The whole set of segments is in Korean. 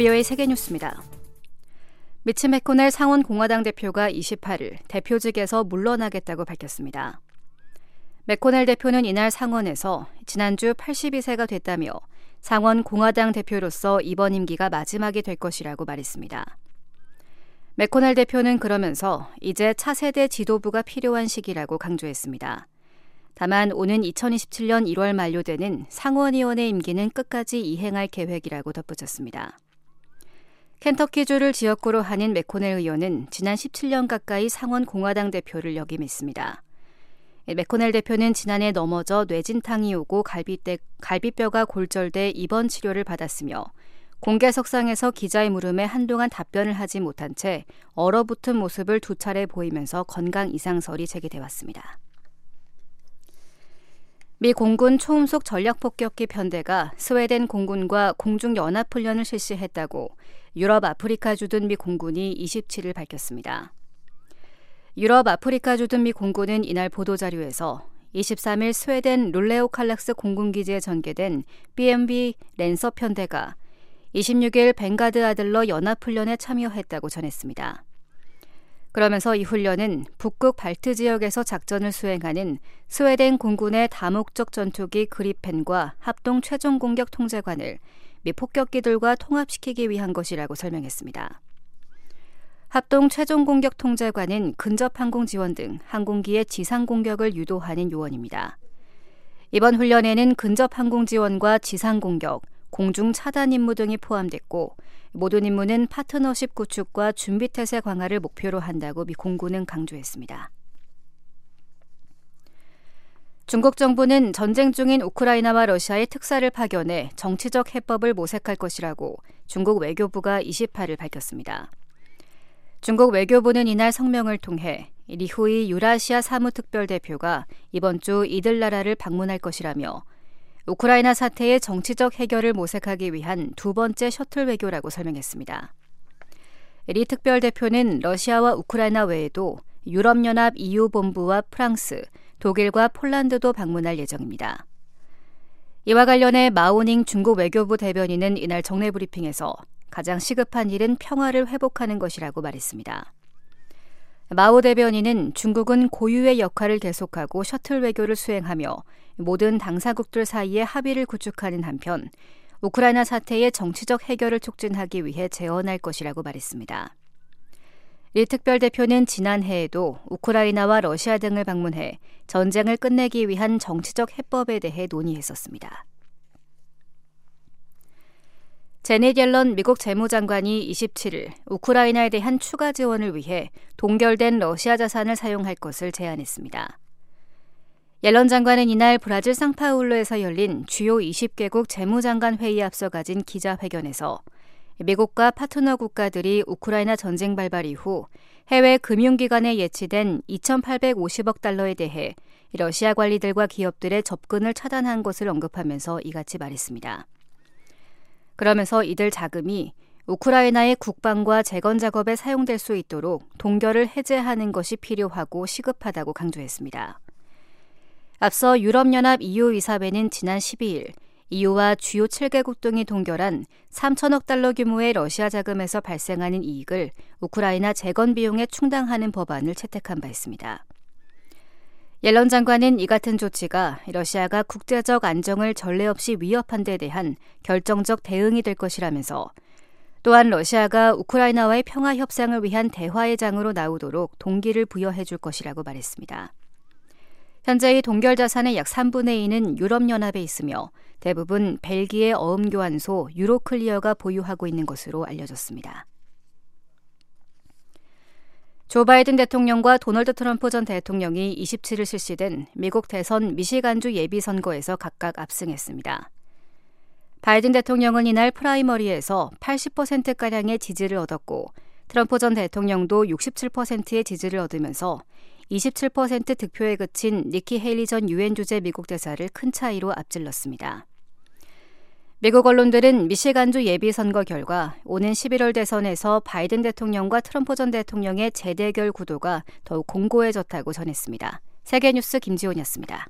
BOA 세계뉴스입니다. 미치 메코넬 상원 공화당 대표가 28일 대표직에서 물러나겠다고 밝혔습니다. 메코넬 대표는 이날 상원에서 지난주 82세가 됐다며 상원 공화당 대표로서 이번 임기가 마지막이 될 것이라고 말했습니다. 메코넬 대표는 그러면서 이제 차세대 지도부가 필요한 시기라고 강조했습니다. 다만 오는 2027년 1월 만료되는 상원의원의 임기는 끝까지 이행할 계획이라고 덧붙였습니다. 켄터키주를 지역구로 하는 메코넬 의원은 지난 17년 가까이 상원 공화당 대표를 역임했습니다. 메코넬 대표는 지난해 넘어져 뇌진탕이 오고 갈비뼈, 갈비뼈가 골절돼 입원 치료를 받았으며 공개석상에서 기자의 물음에 한동안 답변을 하지 못한 채 얼어붙은 모습을 두 차례 보이면서 건강 이상설이 제기돼 왔습니다. 미 공군 초음속 전략폭격기 편대가 스웨덴 공군과 공중연합훈련을 실시했다고 유럽 아프리카 주둔 미 공군이 27일 밝혔습니다. 유럽 아프리카 주둔 미 공군은 이날 보도자료에서 23일 스웨덴 룰레오 칼락스 공군기지에 전개된 B-1B 랜서 편대가 26일 벵가드 아들러 연합훈련에 참여했다고 전했습니다. 그러면서 이 훈련은 북극 발트 지역에서 작전을 수행하는 스웨덴 공군의 다목적 전투기 그리펜과 합동 최종 공격 통제관을 미 폭격기들과 통합시키기 위한 것이라고 설명했습니다. 합동 최종 공격 통제관은 근접 항공 지원 등 항공기의 지상 공격을 유도하는 요원입니다. 이번 훈련에는 근접 항공 지원과 지상 공격, 공중 차단 임무 등이 포함됐고 모든 임무는 파트너십 구축과 준비 태세 강화를 목표로 한다고 미 공군은 강조했습니다. 중국 정부는 전쟁 중인 우크라이나와 러시아의 특사를 파견해 정치적 해법을 모색할 것이라고 중국 외교부가 28일 밝혔습니다. 중국 외교부는 이날 성명을 통해 리후이 유라시아 사무특별대표가 이번 주 이들 나라를 방문할 것이라며 우크라이나 사태의 정치적 해결을 모색하기 위한 두 번째 셔틀 외교라고 설명했습니다. 리 특별대표는 러시아와 우크라이나 외에도 유럽연합 EU 본부와 프랑스, 독일과 폴란드도 방문할 예정입니다. 이와 관련해 마오닝 중국 외교부 대변인은 이날 정례 브리핑에서 가장 시급한 일은 평화를 회복하는 것이라고 말했습니다. 마오 대변인은 중국은 고유의 역할을 계속하고 셔틀 외교를 수행하며 모든 당사국들 사이에 합의를 구축하는 한편 우크라이나 사태의 정치적 해결을 촉진하기 위해 재원할 것이라고 말했습니다. 리 특별 대표는 지난해에도 우크라이나와 러시아 등을 방문해 전쟁을 끝내기 위한 정치적 해법에 대해 논의했었습니다. 제넷 옐런 미국 재무장관이 27일 우크라이나에 대한 추가 지원을 위해 동결된 러시아 자산을 사용할 것을 제안했습니다. 옐런 장관은 이날 브라질 상파울루에서 열린 주요 20개국 재무장관 회의에 앞서 가진 기자회견에서 미국과 파트너 국가들이 우크라이나 전쟁 발발 이후 해외 금융기관에 예치된 2,850억 달러에 대해 러시아 관리들과 기업들의 접근을 차단한 것을 언급하면서 이같이 말했습니다. 그러면서 이들 자금이 우크라이나의 국방과 재건 작업에 사용될 수 있도록 동결을 해제하는 것이 필요하고 시급하다고 강조했습니다. 앞서 유럽연합 EU 이사회는 지난 12일 EU와 주요 7개국 등이 동결한 3천억 달러 규모의 러시아 자금에서 발생하는 이익을 우크라이나 재건 비용에 충당하는 법안을 채택한 바 있습니다. 옐런 장관은 이 같은 조치가 러시아가 국제적 안정을 전례 없이 위협한 데 대한 결정적 대응이 될 것이라면서 또한 러시아가 우크라이나와의 평화 협상을 위한 대화의 장으로 나오도록 동기를 부여해 줄 것이라고 말했습니다. 현재의 동결 자산의 약 3분의 2는 유럽연합에 있으며 대부분 벨기에 어음교환소 유로클리어가 보유하고 있는 것으로 알려졌습니다. 조 바이든 대통령과 도널드 트럼프 전 대통령이 27일 실시된 미국 대선 미시간주 예비선거에서 각각 압승했습니다. 바이든 대통령은 이날 프라이머리에서 80%가량의 지지를 얻었고 트럼프 전 대통령도 67%의 지지를 얻으면서 27% 득표에 그친 니키 헤일리 전 유엔 주재 미국 대사를 큰 차이로 앞질렀습니다. 미국 언론들은 미시간주 예비선거 결과 오는 11월 대선에서 바이든 대통령과 트럼프 전 대통령의 재대결 구도가 더욱 공고해졌다고 전했습니다. 세계뉴스 김지원이었습니다.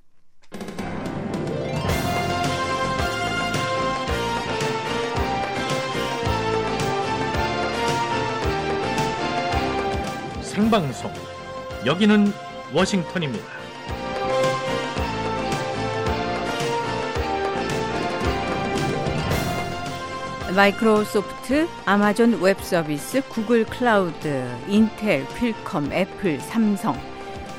생방송 여기는 워싱턴입니다. 마이크로소프트, 아마존 웹 서비스, 구글 클라우드, 인텔, 퀄컴, 애플, 삼성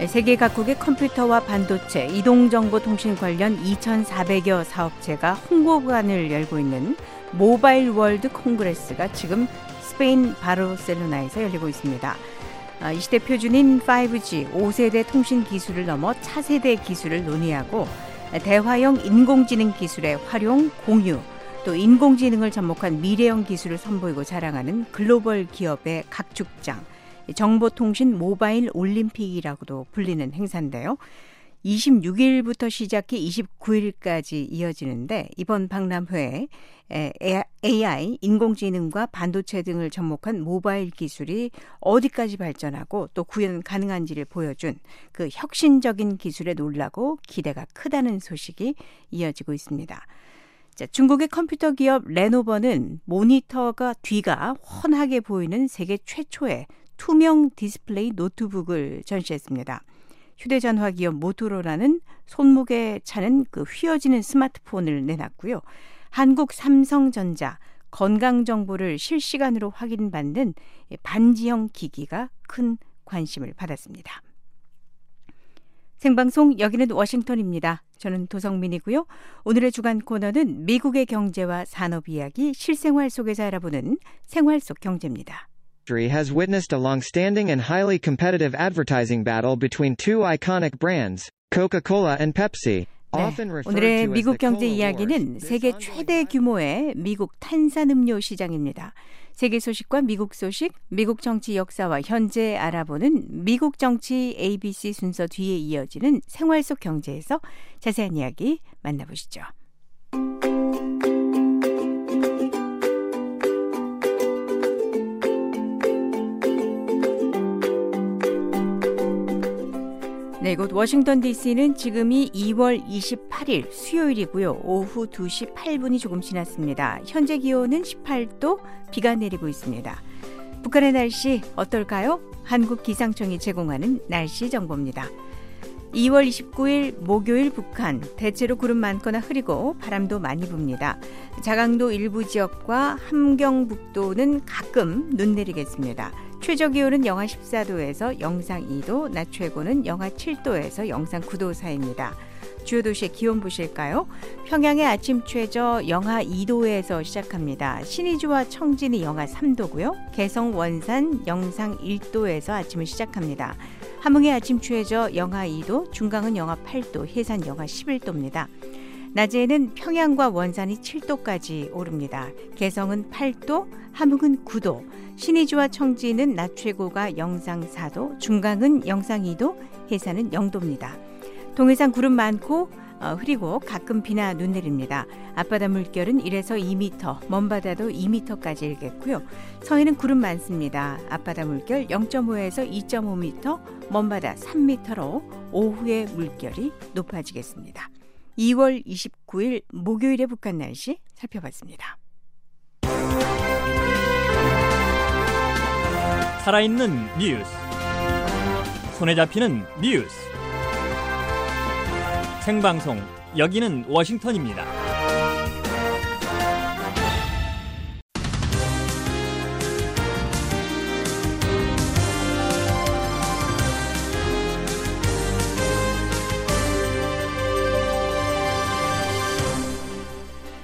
세계 각국의 컴퓨터와 반도체, 이동정보통신 관련 2,400여 사업체가 홍보관을 열고 있는 모바일 월드 콩그레스가 지금 스페인 바르셀로나에서 열리고 있습니다. 아, 이 시대 표준인 5G, 5세대 통신 기술을 넘어 차세대 기술을 논의하고 대화형 인공지능 기술의 활용, 공유, 또 인공지능을 접목한 미래형 기술을 선보이고 자랑하는 글로벌 기업의 각축장, 정보통신 모바일 올림픽이라고도 불리는 행사인데요. 26일부터 시작해 29일까지 이어지는데 이번 박람회에 AI, 인공지능과 반도체 등을 접목한 모바일 기술이 어디까지 발전하고 또 구현 가능한지를 보여준 그 혁신적인 기술에 놀라고 기대가 크다는 소식이 이어지고 있습니다. 자, 중국의 컴퓨터 기업 레노버는 모니터가 뒤가 훤하게 보이는 세계 최초의 투명 디스플레이 노트북을 전시했습니다. 휴대전화 기업 모토로라는 손목에 차는 그 휘어지는 스마트폰을 내놨고요. 한국 삼성전자 건강 정보를 실시간으로 확인받는 반지형 기기가 큰 관심을 받았습니다. 생방송 여기는 워싱턴입니다. 저는 도성민이고요. 오늘의 주간 코너는 미국의 경제와 산업 이야기 실생활 속에서 알아보는 생활 속 경제입니다. Has witnessed a long-standing and highly competitive advertising battle between two iconic brands, Coca-Cola and Pepsi. 네, 오늘의 미국 경제 이야기는 세계 최대 규모의 미국 탄산음료 시장입니다. 세계 소식과 미국 소식, 미국 정치 역사와 현재 알아보는 미국 정치 ABC 순서 뒤에 이어지는 생활 속 경제에서 자세한 이야기 만나보시죠. 네, 곧 워싱턴 DC는 지금이 2월 28일 수요일이고요. 오후 2시 8분이 조금 지났습니다. 현재 기온은 18도, 비가 내리고 있습니다. 북한의 날씨 어떨까요? 한국 기상청이 제공하는 날씨 정보입니다. 2월 29일 목요일 북한 대체로 구름 많거나 흐리고 바람도 많이 붑니다. 자강도 일부 지역과 함경북도는 가끔 눈 내리겠습니다. 최저 기온은 영하 14도에서 영상 2도, 낮 최고는 영하 7도에서 영상 9도 사이입니다. 주요 도시의 기온 보실까요? 평양의 아침 최저 영하 2도에서 시작합니다. 신의주와 청진이 영하 3도고요. 개성 원산 영상 1도에서 아침을 시작합니다. 함흥의 아침 최저 영하 2도, 중강은 영하 8도, 해산 영하 11도입니다. 낮에는 평양과 원산이 7도까지 오릅니다. 개성은 8도, 함흥은 9도, 신의주와 청지는 낮 최고가 영상 4도, 중강은 영상 2도, 해산은 0도입니다. 동해상 구름 많고 어, 흐리고 가끔 비나 눈 내립니다. 앞바다 물결은 1에서 2m, 먼바다도 2m까지 일겠고요. 서해는 구름 많습니다. 앞바다 물결 0.5에서 2.5m, 먼바다 3m로 오후에 물결이 높아지겠습니다. 2월 29일 목요일의 북한 날씨 살펴봤습니다. 살아있는 뉴스. 손에 잡히는 뉴스. 생방송 여기는 워싱턴입니다.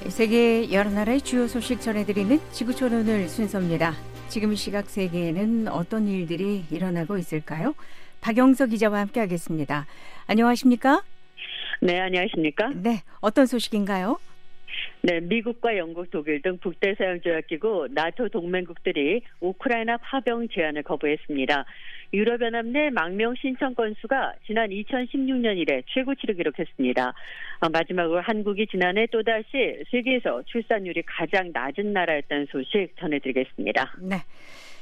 세계 여러 나라의 주요 소식 전해드리는 지구촌 오늘 순서입니다. 지금 시각 세계에는 어떤 일들이 일어나고 있을까요? 박영석 기자와 함께하겠습니다. 안녕하십니까? 네, 안녕하십니까? 네, 어떤 소식인가요? 네, 미국과 영국, 독일 등 북대서양 조약기구 나토 동맹국들이 우크라이나 파병 제안을 거부했습니다. 유럽연합 내 망명 신청 건수가 지난 2016년 이래 최고치를 기록했습니다. 어, 마지막으로 한국이 지난해 또다시 세계에서 출산율이 가장 낮은 나라였다는 소식 전해드리겠습니다. 네.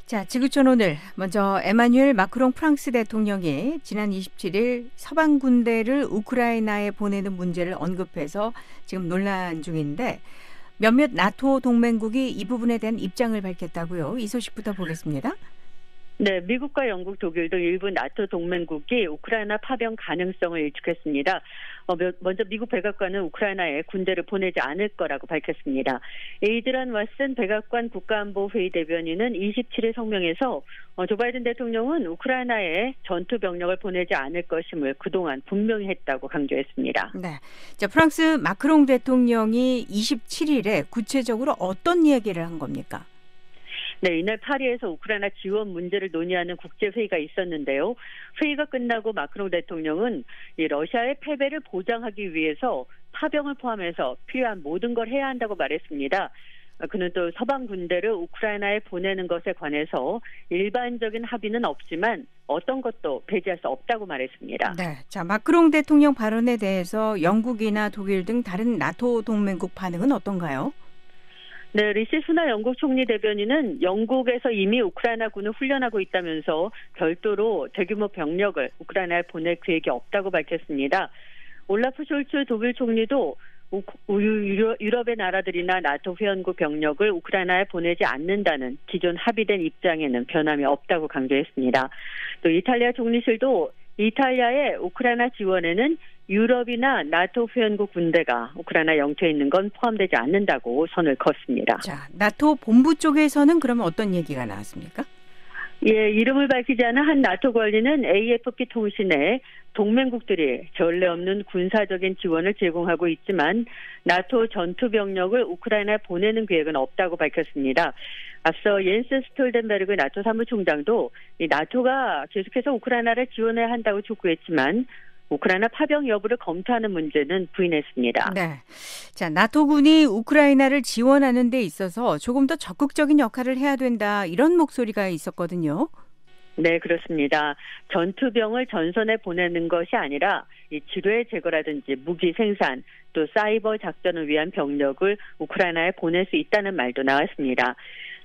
자, 지구촌 오늘 먼저 에마뉴엘 마크롱 프랑스 대통령이 지난 27일 서방 군대를 우크라이나에 보내는 문제를 언급해서 지금 논란 중인데 몇몇 나토 동맹국이 이 부분에 대한 입장을 밝혔다고요. 이 소식부터 보겠습니다. 네, 미국과 영국, 독일 등 일부 나토 동맹국이 우크라이나 파병 가능성을 일축했습니다. 어, 먼저 미국 백악관은 우크라이나에 군대를 보내지 않을 거라고 밝혔습니다. 에이드란 왓슨 백악관 국가안보회의 대변인은 27일 성명에서 어, 조 바이든 대통령은 우크라이나에 전투 병력을 보내지 않을 것임을 그동안 분명히 했다고 강조했습니다. 네. 자, 프랑스 마크롱 대통령이 27일에 구체적으로 어떤 이야기를 한 겁니까? 네, 이날 파리에서 우크라이나 지원 문제를 논의하는 국제 회의가 있었는데요. 회의가 끝나고 마크롱 대통령은 이 러시아의 패배를 보장하기 위해서 파병을 포함해서 필요한 모든 걸 해야 한다고 말했습니다. 그는 또 서방 군대를 우크라이나에 보내는 것에 관해서 일반적인 합의는 없지만 어떤 것도 배제할 수 없다고 말했습니다. 네. 자, 마크롱 대통령 발언에 대해서 영국이나 독일 등 다른 나토 동맹국 반응은 어떤가요? 네, 리시 수낙 영국 총리 대변인은 영국에서 이미 우크라이나 군을 훈련하고 있다면서 별도로 대규모 병력을 우크라이나에 보낼 계획이 없다고 밝혔습니다. 올라프 숄츠 독일 총리도 유럽의 나라들이나 나토 회원국 병력을 우크라이나에 보내지 않는다는 기존 합의된 입장에는 변함이 없다고 강조했습니다. 또 이탈리아 총리실도 이탈리아의 우크라이나 지원에는 유럽이나 나토 회원국 군대가 우크라이나 영토에 있는 건 포함되지 않는다고 선을 걷습니다. 자, 나토 본부 쪽에서는 그러면 어떤 얘기가 나왔습니까? 예, 이름을 밝히지 않은 한 나토 관리는 AFP 통신에 동맹국들이 전례 없는 군사적인 지원을 제공하고 있지만 나토 전투 병력을 우크라이나에 보내는 계획은 없다고 밝혔습니다. 앞서 옌스 스톨덴베르그 나토 사무총장도 이 나토가 계속해서 우크라이나를 지원해야 한다고 촉구했지만 우크라이나 파병 여부를 검토하는 문제는 부인했습니다. 네. 자, 나토군이 우크라이나를 지원하는 데 있어서 조금 더 적극적인 역할을 해야 된다. 이런 목소리가 있었거든요. 네, 그렇습니다. 전투병을 전선에 보내는 것이 아니라 이 지뢰 제거라든지 무기 생산 또 사이버 작전을 위한 병력을 우크라이나에 보낼 수 있다는 말도 나왔습니다.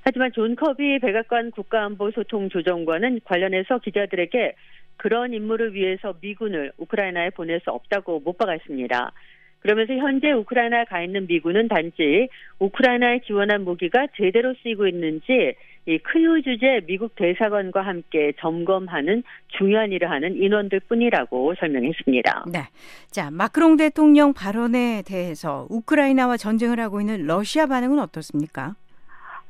하지만 존 커비 백악관 국가안보소통조정관은 관련해서 기자들에게 그런 임무를 위해서 미군을 우크라이나에 보낼 수 없다고 못 박았습니다. 그러면서 현재 우크라이나에 가 있는 미군은 단지 우크라이나에 지원한 무기가 제대로 쓰이고 있는지 이 키이우 주재 미국 대사관과 함께 점검하는 중요한 일을 하는 인원들 뿐이라고 설명했습니다. 네. 자, 마크롱 대통령 발언에 대해서 우크라이나와 전쟁을 하고 있는 러시아 반응은 어떻습니까?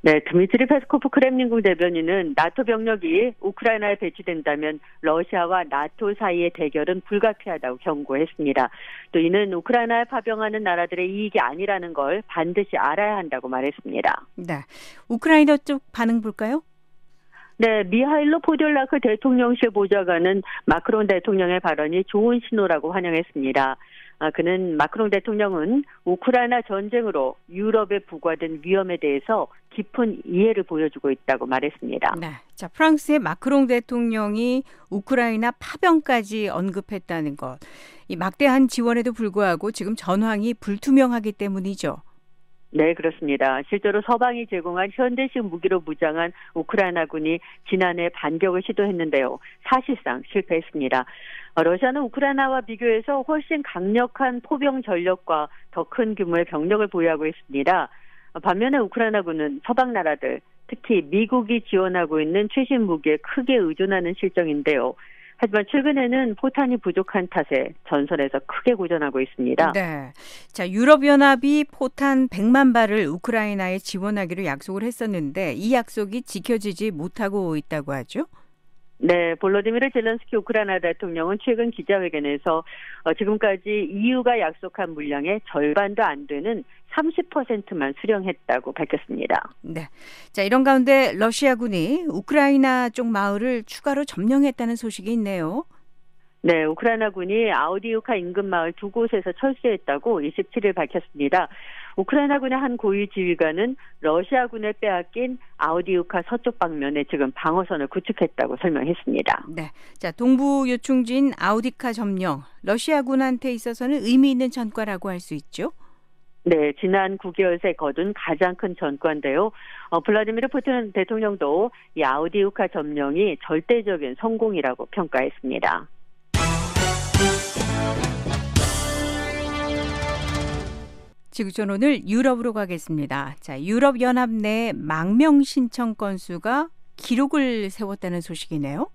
네, 드미트리 페스코프 크렘린궁 대변인은 나토 병력이 우크라이나에 배치된다면 러시아와 나토 사이의 대결은 불가피하다고 경고했습니다. 또 이는 우크라이나에 파병하는 나라들의 이익이 아니라는 걸 반드시 알아야 한다고 말했습니다. 네, 우크라이나 쪽 반응 볼까요? 네, 미하일로 포듈라크 대통령실 보좌관은 마크론 대통령의 발언이 좋은 신호라고 환영했습니다. 아, 그는 마크롱 대통령은 우크라이나 전쟁으로 유럽에 부과된 위험에 대해서 깊은 이해를 보여주고 있다고 말했습니다. 네. 자, 프랑스의 마크롱 대통령이 우크라이나 파병까지 언급했다는 것. 이 막대한 지원에도 불구하고 지금 전황이 불투명하기 때문이죠. 네, 그렇습니다. 실제로 서방이 제공한 현대식 무기로 무장한 우크라이나군이 지난해 반격을 시도했는데요. 사실상 실패했습니다. 러시아는 우크라이나와 비교해서 훨씬 강력한 포병 전력과 더 큰 규모의 병력을 보유하고 있습니다. 반면에 우크라이나군은 서방 나라들, 특히 미국이 지원하고 있는 최신 무기에 크게 의존하는 실정인데요. 하지만 최근에는 포탄이 부족한 탓에 전선에서 크게 고전하고 있습니다. 네. 자, 유럽연합이 포탄 100만 발을 우크라이나에 지원하기로 약속을 했었는데 이 약속이 지켜지지 못하고 있다고 하죠? 네, 볼로디미르 젤런스키 우크라이나 대통령은 최근 기자회견에서 어, 지금까지 EU가 약속한 물량의 절반도 안 되는 30%만 수령했다고 밝혔습니다. 네. 자, 이런 가운데 러시아군이 우크라이나 쪽 마을을 추가로 점령했다는 소식이 있네요. 네, 우크라이나군이 아우디우카 인근 마을 두 곳에서 철수했다고 27일 밝혔습니다. 우크라이나군의 한 고위 지휘관은 러시아군에 빼앗긴 아우디우카 서쪽 방면에 지금 방어선을 구축했다고 설명했습니다. 네. 자, 동부 요충지인 아우디카 점령, 러시아군한테 있어서는 의미 있는 전과라고 할 수 있죠? 네, 지난 9개월 새 거둔 가장 큰 전과인데요. 어, 블라디미르 푸틴 대통령도 이 아우디우카 점령이 절대적인 성공이라고 평가했습니다. 지구촌 오늘 유럽으로 가겠습니다. 자, 유럽 연합 내 망명 신청 건수가 기록을 세웠다는 소식이네요.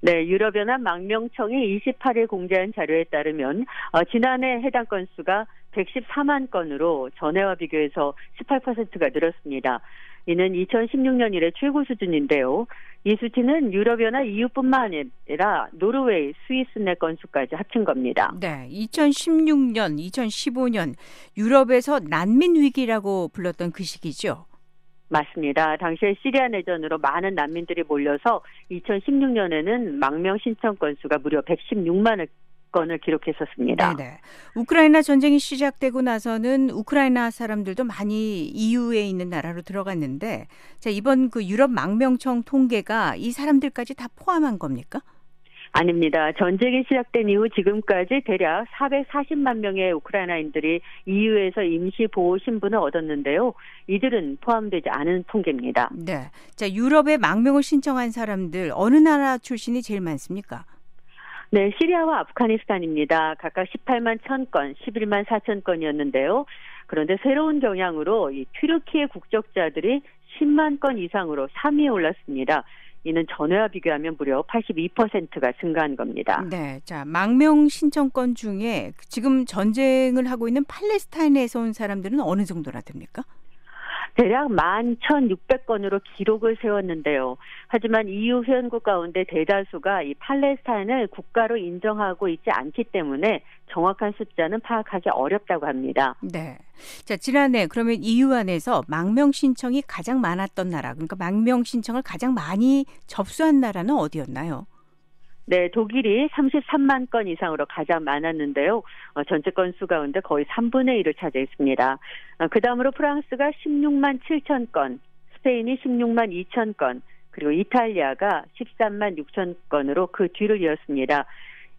네, 유럽연합 망명청이 28일 공개한 자료에 따르면 어, 지난해 해당 건수가 114만 건으로 전해와 비교해서 18%가 늘었습니다. 이는 2016년 이래 최고 수준인데요. 이 수치는 유럽연합 EU뿐만 아니라 노르웨이, 스위스 내 건수까지 합친 겁니다. 네, 2016년, 2015년 유럽에서 난민 위기라고 불렀던 그 시기죠. 맞습니다. 당시에 시리아 내전으로 많은 난민들이 몰려서 2016년에는 망명 신청 건수가 무려 116만을 건을 기록했었습니다. 네네. 우크라이나 전쟁이 시작되고 나서는 우크라이나 사람들도 많이 EU에 있는 나라로 들어갔는데 자, 이번 그 유럽 망명청 통계가 이 사람들까지 다 포함한 겁니까? 아닙니다. 전쟁이 시작된 이후 지금까지 대략 440만 명의 우크라이나인들이 EU에서 임시 보호 신분을 얻었는데요. 이들은 포함되지 않은 통계입니다. 네. 자, 유럽에 망명을 신청한 사람들 어느 나라 출신이 제일 많습니까? 네, 시리아와 아프가니스탄입니다. 각각 18만 1000건, 11만 4천 건이었는데요. 그런데 새로운 경향으로 이 튀르키의 국적자들이 10만 건 이상으로 3위에 올랐습니다. 이는 전회와 비교하면 무려 82%가 증가한 겁니다. 네. 자, 망명 신청권 중에 지금 전쟁을 하고 있는 팔레스타인에서 온 사람들은 어느 정도나 됩니까? 대략 11,600건으로 기록을 세웠는데요. 하지만 EU 회원국 가운데 대다수가 이 팔레스타인을 국가로 인정하고 있지 않기 때문에 정확한 숫자는 파악하기 어렵다고 합니다. 네. 자, 지난해 그러면 EU 안에서 망명 신청이 가장 많았던 나라, 그러니까 망명 신청을 가장 많이 접수한 나라는 어디였나요? 네, 독일이 33만 건 이상으로 가장 많았는데요. 어, 전체 건수 가운데 거의 3분의 1을 차지했습니다. 어, 그 다음으로 프랑스가 16만 7천 건, 스페인이 16만 2천 건, 그리고 이탈리아가 13만 6천 건으로 그 뒤를 이었습니다.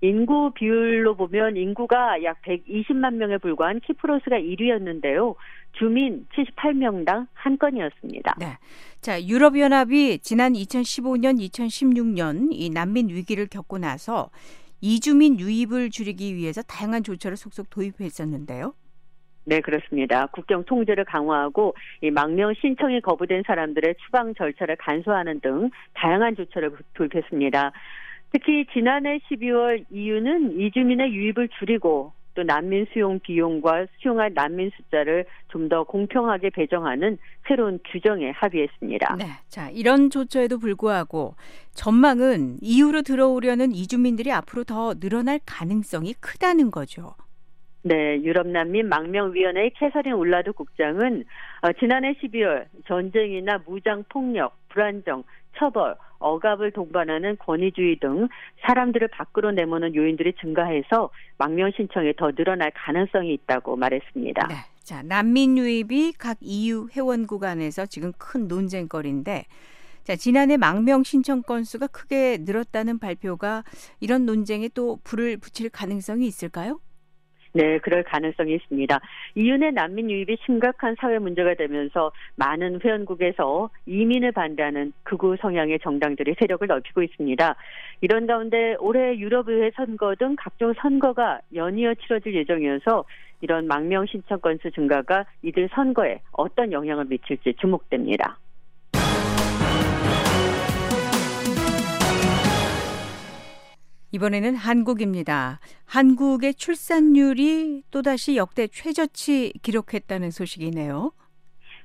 인구 비율로 보면 인구가 약 120만 명에 불과한 키프로스가 1위였는데요. 주민 78명당 한 건이었습니다. 네. 자, 유럽연합이 지난 2015년, 2016년 이 난민 위기를 겪고 나서 이주민 유입을 줄이기 위해서 다양한 조처를 속속 도입했었는데요. 네, 그렇습니다. 국경 통제를 강화하고 이 망명 신청이 거부된 사람들의 추방 절차를 간소화하는 등 다양한 조처를 도입했습니다. 특히 지난해 12월 EU는 이주민의 유입을 줄이고 또 난민 수용 비용과 수용할 난민 숫자를 좀 더 공평하게 배정하는 새로운 규정에 합의했습니다. 네. 자, 이런 조처에도 불구하고 전망은 EU로 들어오려는 이주민들이 앞으로 더 늘어날 가능성이 크다는 거죠. 네, 유럽 난민 망명위원회의 캐서린 울라드 국장은 어, 지난해 12월 전쟁이나 무장 폭력, 불안정, 처벌, 억압을 동반하는 권위주의 등 사람들을 밖으로 내모는 요인들이 증가해서 망명 신청이 더 늘어날 가능성이 있다고 말했습니다. 네. 자, 난민 유입이 각 EU 회원국 안에서 지금 큰 논쟁거리인데 자, 지난해 망명 신청 건수가 크게 늘었다는 발표가 이런 논쟁에 또 불을 붙일 가능성이 있을까요? 네, 그럴 가능성이 있습니다. 이윤의 난민 유입이 심각한 사회 문제가 되면서 많은 회원국에서 이민을 반대하는 극우 성향의 정당들이 세력을 넓히고 있습니다. 이런 가운데 올해 유럽의회 선거 등 각종 선거가 연이어 치러질 예정이어서 이런 망명 신청 건수 증가가 이들 선거에 어떤 영향을 미칠지 주목됩니다. 이번에는 한국입니다. 한국의 출산율이 또다시 역대 최저치 기록했다는 소식이네요.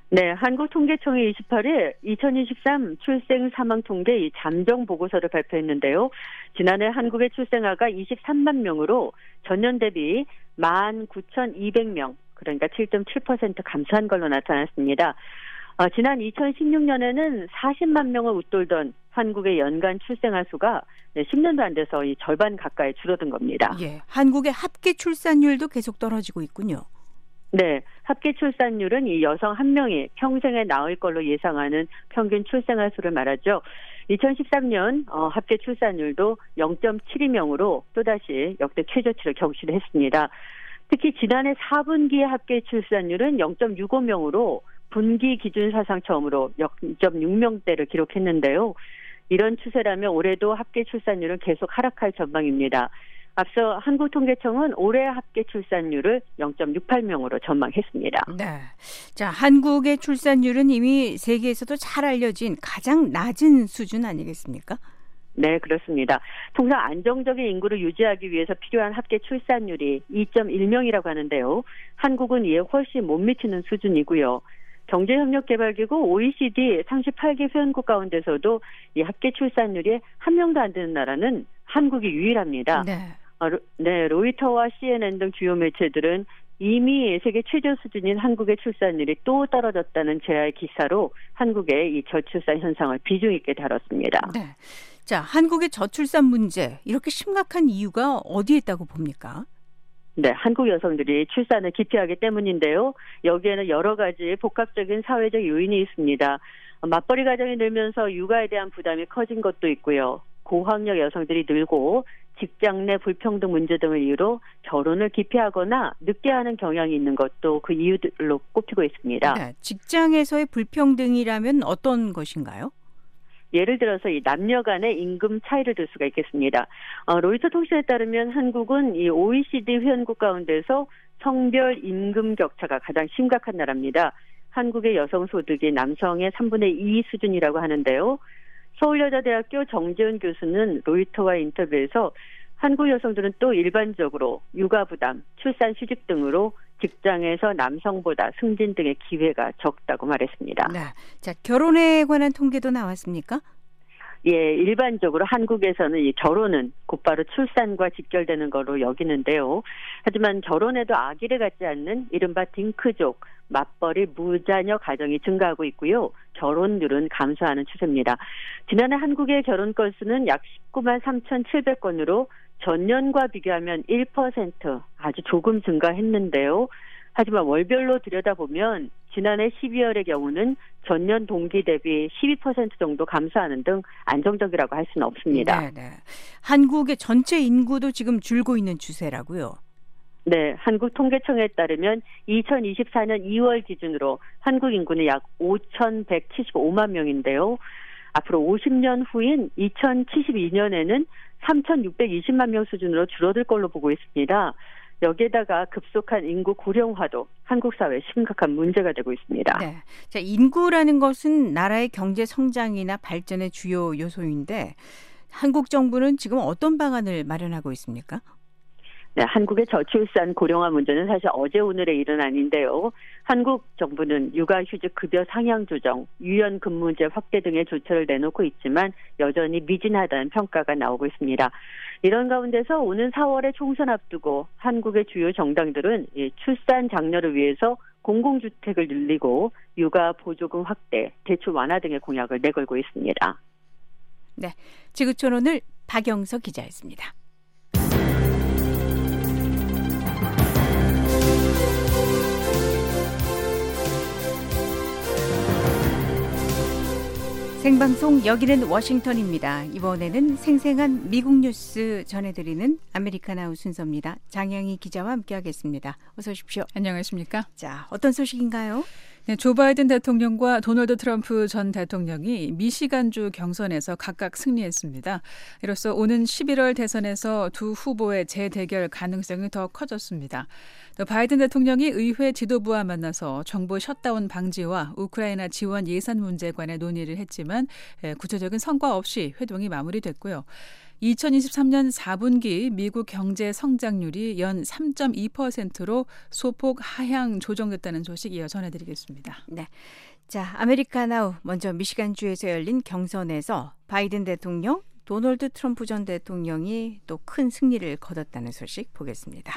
네, 한국통계청이 28일 2023 출생 사망 통계 잠정 보고서를 발표했는데요. 지난해 한국의 출생아가 23만 명으로 전년 대비 19,200명, 그러니까 7.7% 감소한 걸로 나타났습니다. 어, 지난 2016년에는 40만 명을 웃돌던 한국의 연간 출생아 수가 10년도 안 돼서 이 절반 가까이 줄어든 겁니다. 예, 한국의 합계 출산율도 계속 떨어지고 있군요. 네, 합계 출산율은 이 여성 한 명이 평생에 낳을 걸로 예상하는 평균 출생아 수를 말하죠. 2013년 어, 합계 출산율도 0.72명으로 또다시 역대 최저치를 경신했습니다. 특히 지난해 4분기 합계 출산율은 0.65명으로 분기 기준 사상 처음으로 0.6명대를 기록했는데요. 이런 추세라면 올해도 합계 출산율은 계속 하락할 전망입니다. 앞서 한국통계청은 올해 합계 출산율을 0.68명으로 전망했습니다. 네. 자, 한국의 출산율은 이미 세계에서도 잘 알려진 가장 낮은 수준 아니겠습니까? 네, 그렇습니다. 통상 안정적인 인구를 유지하기 위해서 필요한 합계 출산율이 2.1명이라고 하는데요. 한국은 이에 훨씬 못 미치는 수준이고요. 경제협력개발기구 OECD 38개 회원국 가운데서도 이 합계 출산율이 한 명도 안 되는 나라는 한국이 유일합니다. 네. 어, 네, 로이터와 CNN 등 주요 매체들은 이미 세계 최저 수준인 한국의 출산율이 또 떨어졌다는 제야의 기사로 한국의 이 저출산 현상을 비중 있게 다뤘습니다. 네. 자, 한국의 저출산 문제 이렇게 심각한 이유가 어디에 있다고 봅니까? 네, 한국 여성들이 출산을 기피하기 때문인데요. 여기에는 여러 가지 복합적인 사회적 요인이 있습니다. 맞벌이 가정이 늘면서 육아에 대한 부담이 커진 것도 있고요. 고학력 여성들이 늘고 직장 내 불평등 문제 등을 이유로 결혼을 기피하거나 늦게 하는 경향이 있는 것도 그 이유들로 꼽히고 있습니다. 네, 직장에서의 불평등이라면 어떤 것인가요? 예를 들어서 이 남녀 간의 임금 차이를 들 수가 있겠습니다. 어, 로이터 통신에 따르면 한국은 이 OECD 회원국 가운데서 성별 임금 격차가 가장 심각한 나라입니다. 한국의 여성 소득이 남성의 3분의 2 수준이라고 하는데요. 서울여자대학교 정재훈 교수는 로이터와 인터뷰에서 한국 여성들은 또 일반적으로 육아 부담, 출산 휴직 등으로 직장에서 남성보다 승진 등의 기회가 적다고 말했습니다. 네. 자, 결혼에 관한 통계도 나왔습니까? 예, 일반적으로 한국에서는 이 결혼은 곧바로 출산과 직결되는 거로 여기는데요. 하지만 결혼에도 아기를 갖지 않는 이른바 딩크족, 맞벌이 무자녀 가정이 증가하고 있고요. 결혼율은 감소하는 추세입니다. 지난해 한국의 결혼 건수는 약 19만 3,700건으로 전년과 비교하면 1% 아주 조금 증가했는데요. 하지만 월별로 들여다보면 지난해 12월의 경우는 전년 동기 대비 12% 정도 감소하는 등 안정적이라고 할 수는 없습니다. 네, 네. 한국의 전체 인구도 지금 줄고 있는 추세라고요. 네, 한국통계청에 따르면 2024년 2월 기준으로 한국 인구는 약 5,175만 명인데요. 앞으로 50년 후인 2072년에는 3,620만 명 수준으로 줄어들 걸로 보고 있습니다. 여기에다가 급속한 인구 고령화도 한국 사회에 심각한 문제가 되고 있습니다. 네. 자, 인구라는 것은 나라의 경제 성장이나 발전의 주요 요소인데 한국 정부는 지금 어떤 방안을 마련하고 있습니까? 네, 한국의 저출산 고령화 문제는 사실 어제 오늘의 일은 아닌데요. 한국 정부는 육아휴직 급여 상향 조정, 유연 근무제 확대 등의 조처를 내놓고 있지만 여전히 미진하다는 평가가 나오고 있습니다. 이런 가운데서 오는 4월에 총선 앞두고 한국의 주요 정당들은 출산 장려를 위해서 공공주택을 늘리고 육아 보조금 확대, 대출 완화 등의 공약을 내걸고 있습니다. 네, 지구촌 오늘 박영석 기자였습니다. 생방송 여기는 워싱턴입니다. 이번에는 생생한 미국 뉴스 전해드리는 아메리카나우 순서입니다. 장영희 기자와 함께하겠습니다. 어서 오십시오. 안녕하십니까? 자, 어떤 소식인가요? 네, 조 바이든 대통령과 도널드 트럼프 전 대통령이 미시간주 경선에서 각각 승리했습니다. 이로써 오는 11월 대선에서 두 후보의 재대결 가능성이 더 커졌습니다. 또 바이든 대통령이 의회 지도부와 만나서 정부 셧다운 방지와 우크라이나 지원 예산 문제에 관해 논의를 했지만 구체적인 성과 없이 회동이 마무리됐고요. 2023년 4분기 미국 경제 성장률이 연 3.2%로 소폭 하향 조정됐다는 소식 이어 전해드리겠습니다. 네. 자, 아메리카나우 먼저 미시간주에서 열린 경선에서 바이든 대통령, 도널드 트럼프 전 대통령이 또 큰 승리를 거뒀다는 소식 보겠습니다.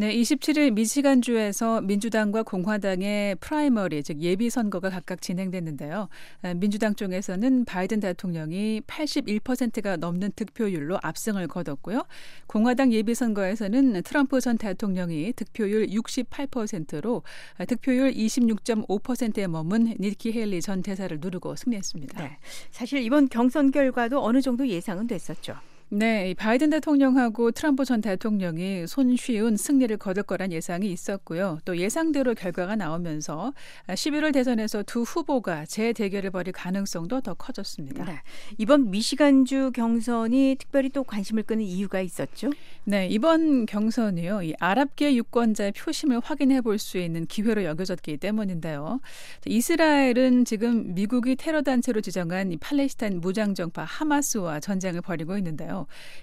네, 27일 미시간주에서 민주당과 공화당의 프라이머리 즉 예비 선거가 각각 진행됐는데요. 아, 민주당 쪽에서는 바이든 대통령이 81%가 넘는 득표율로 압승을 거뒀고요. 공화당 예비 선거에서는 트럼프 전 대통령이 득표율 68%로 아, 득표율 26.5%에 머문 니키 헬리 전 대사를 누르고 승리했습니다. 네. 사실 이번 경선 결과도 어느 정도 예상은 됐었죠. 네, 바이든 대통령하고 트럼프 전 대통령이 손쉬운 승리를 거둘 거란 예상이 있었고요. 또 예상대로 결과가 나오면서 11월 대선에서 두 후보가 재대결을 벌일 가능성도 더 커졌습니다. 네, 이번 미시간주 경선이 특별히 또 관심을 끄는 이유가 있었죠? 네, 이번 경선이요. 이 아랍계 유권자의 표심을 확인해 볼 수 있는 기회로 여겨졌기 때문인데요. 이스라엘은 지금 미국이 테러 단체로 지정한 팔레스타인 무장정파 하마스와 전쟁을 벌이고 있는데요.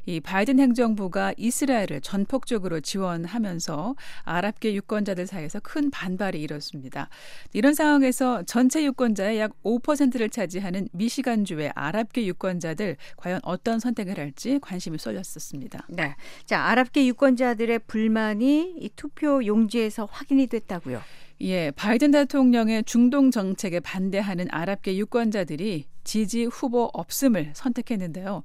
이 바이든 행정부가 이스라엘을 전폭적으로 지원하면서 아랍계 유권자들 사이에서 큰 반발이 일었습니다. 이런 상황에서 전체 유권자의 약 5%를 차지하는 미시간주의 아랍계 유권자들 과연 어떤 선택을 할지 관심이 쏠렸었습니다. 네. 자, 아랍계 유권자들의 불만이 이 투표 용지에서 확인이 됐다고요. 예, 바이든 대통령의 중동 정책에 반대하는 아랍계 유권자들이 지지 후보 없음을 선택했는데요.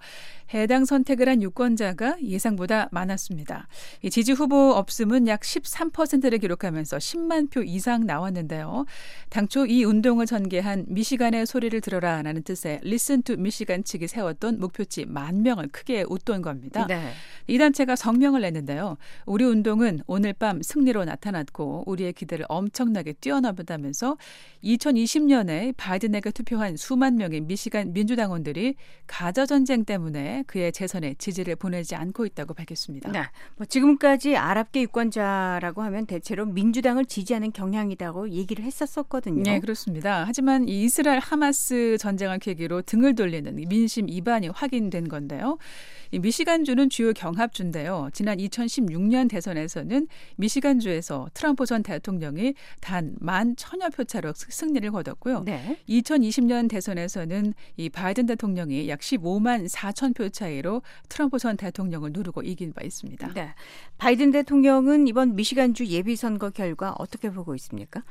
해당 선택을 한 유권자가 예상보다 많았습니다. 이 지지 후보 없음은 약 13%를 기록하면서 10만 표 이상 나왔는데요. 당초 이 운동을 전개한 미시간의 소리를 들어라라는 뜻의 Listen to 미시간 측이 세웠던 목표치 만 명을 크게 웃돈 겁니다. 네. 이 단체가 성명을 냈는데요. 우리 운동은 오늘 밤 승리로 나타났고 우리의 기대를 엄청나게 뛰어넘었다면서 2020년에 바이든에게 투표한 수만 명의 미시간 민주당원들이 가저 전쟁 때문에 그의 재선에 지지를 보내지 않고 있다고 밝혔습니다. 네. 뭐 지금까지 아랍계 유권자라고 하면 대체로 민주당을 지지하는 경향이라고 얘기를 했었었거든요. 네, 그렇습니다. 하지만 이 이스라엘 하마스 전쟁을 계기로 등을 돌리는 민심 이반이 확인된 건데요. 이 미시간주는 주요 경합주인데요. 지난 2016년 대선에서는 미시간주에서 트럼프 전 대통령이 단 만 천여 표 차로 승리를 거뒀고요. 네. 2020년 대선에서는 이 바이든 대통령이 약 15만 4천 표 차이로 트럼프 전 대통령을 누르고 이긴 바 있습니다. 네. 바이든 대통령은 이번 미시간주 예비 선거 결과 어떻게 보고 있습니까?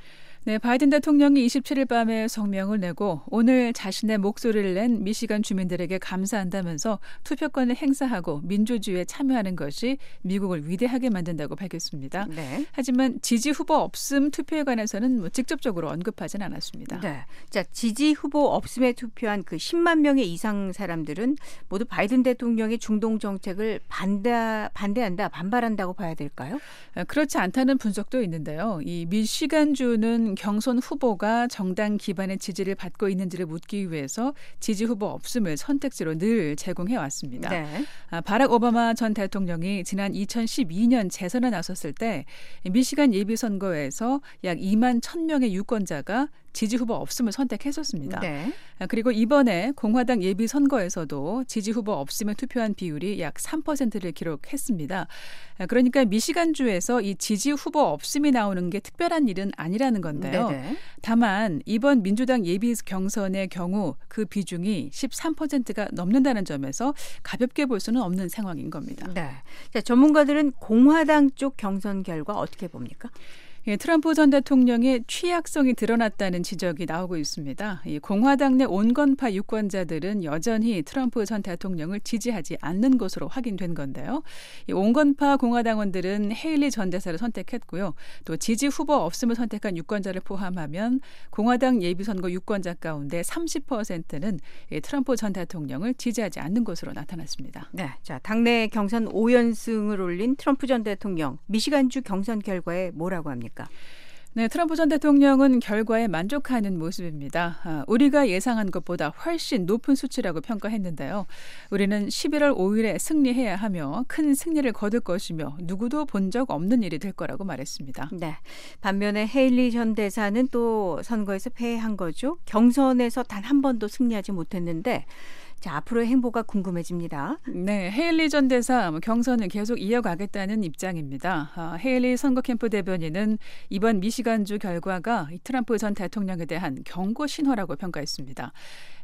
네, 바이든 대통령이 27일 밤에 성명을 내고 오늘 자신의 목소리를 낸 미시간 주민들에게 감사한다면서 투표권을 행사하고 민주주의에 참여하는 것이 미국을 위대하게 만든다고 밝혔습니다. 네. 하지만 지지 후보 없음 투표에 관해서는 뭐 직접적으로 언급하진 않았습니다. 네. 자, 지지 후보 없음에 투표한 그 10만 명의 이상 사람들은 모두 바이든 대통령의 중동 정책을 반대 반대한다, 반발한다고 봐야 될까요? 아, 그렇지 않다는 분석도 있는데요. 이 미시간주는 경선 후보가 정당 기반의 지지를 받고 있는지를 묻기 위해서 지지 후보 없음을 선택지로 늘 제공해 왔습니다. 네. 아, 바락 오바마 전 대통령이 지난 2012년 재선에 나섰을 때 미시간 예비 선거에서 약 2만 1,000명의 유권자가 지지 후보 없음을 선택했었습니다. 네. 아, 그리고 이번에 공화당 예비 선거에서도 지지 후보 없음을 투표한 비율이 약 3%를 기록했습니다. 아, 그러니까 미시간주에서 이 지지 후보 없음이 나오는 게 특별한 일은 아니라는 건데요. 네네. 다만 이번 민주당 예비 경선의 경우 그 비중이 13%가 넘는다는 점에서 가볍게 볼 수는 없는 상황인 겁니다. 네. 자, 전문가들은 공화당 쪽 경선 결과 어떻게 봅니까? 예, 트럼프 전 대통령의 취약성이 드러났다는 지적이 나오고 있습니다. 이 공화당 내 온건파 유권자들은 여전히 트럼프 전 대통령을 지지하지 않는 것으로 확인된 건데요. 이 온건파 공화당원들은 헤일리 전 대사를 선택했고요. 또 지지 후보 없음을 선택한 유권자를 포함하면 공화당 예비선거 유권자 가운데 30%는 이 트럼프 전 대통령을 지지하지 않는 것으로 나타났습니다. 네, 자 당내 경선 5연승을 올린 트럼프 전 대통령 미시간주 경선 결과에 뭐라고 합니까? 있습니까? 네, 트럼프 전 대통령은 결과에 만족하는 모습입니다. 아, 우리가 예상한 것보다 훨씬 높은 수치라고 평가했는데요. 우리는 11월 5일에 승리해야 하며 큰 승리를 거둘 것이며 누구도 본 적 없는 일이 될 거라고 말했습니다. 네. 반면에 헤일리 전 대사는 또 선거에서 패한 거죠. 경선에서 단 한 번도 승리하지 못했는데 자, 앞으로의 행보가 궁금해집니다. 네, 헤일리 전 대사 뭐 경선을 계속 이어가겠다는 입장입니다. 아, 헤일리 선거 캠프 대변인은 이번 미시간주 결과가 트럼프 전 대통령에 대한 경고 신호라고 평가했습니다.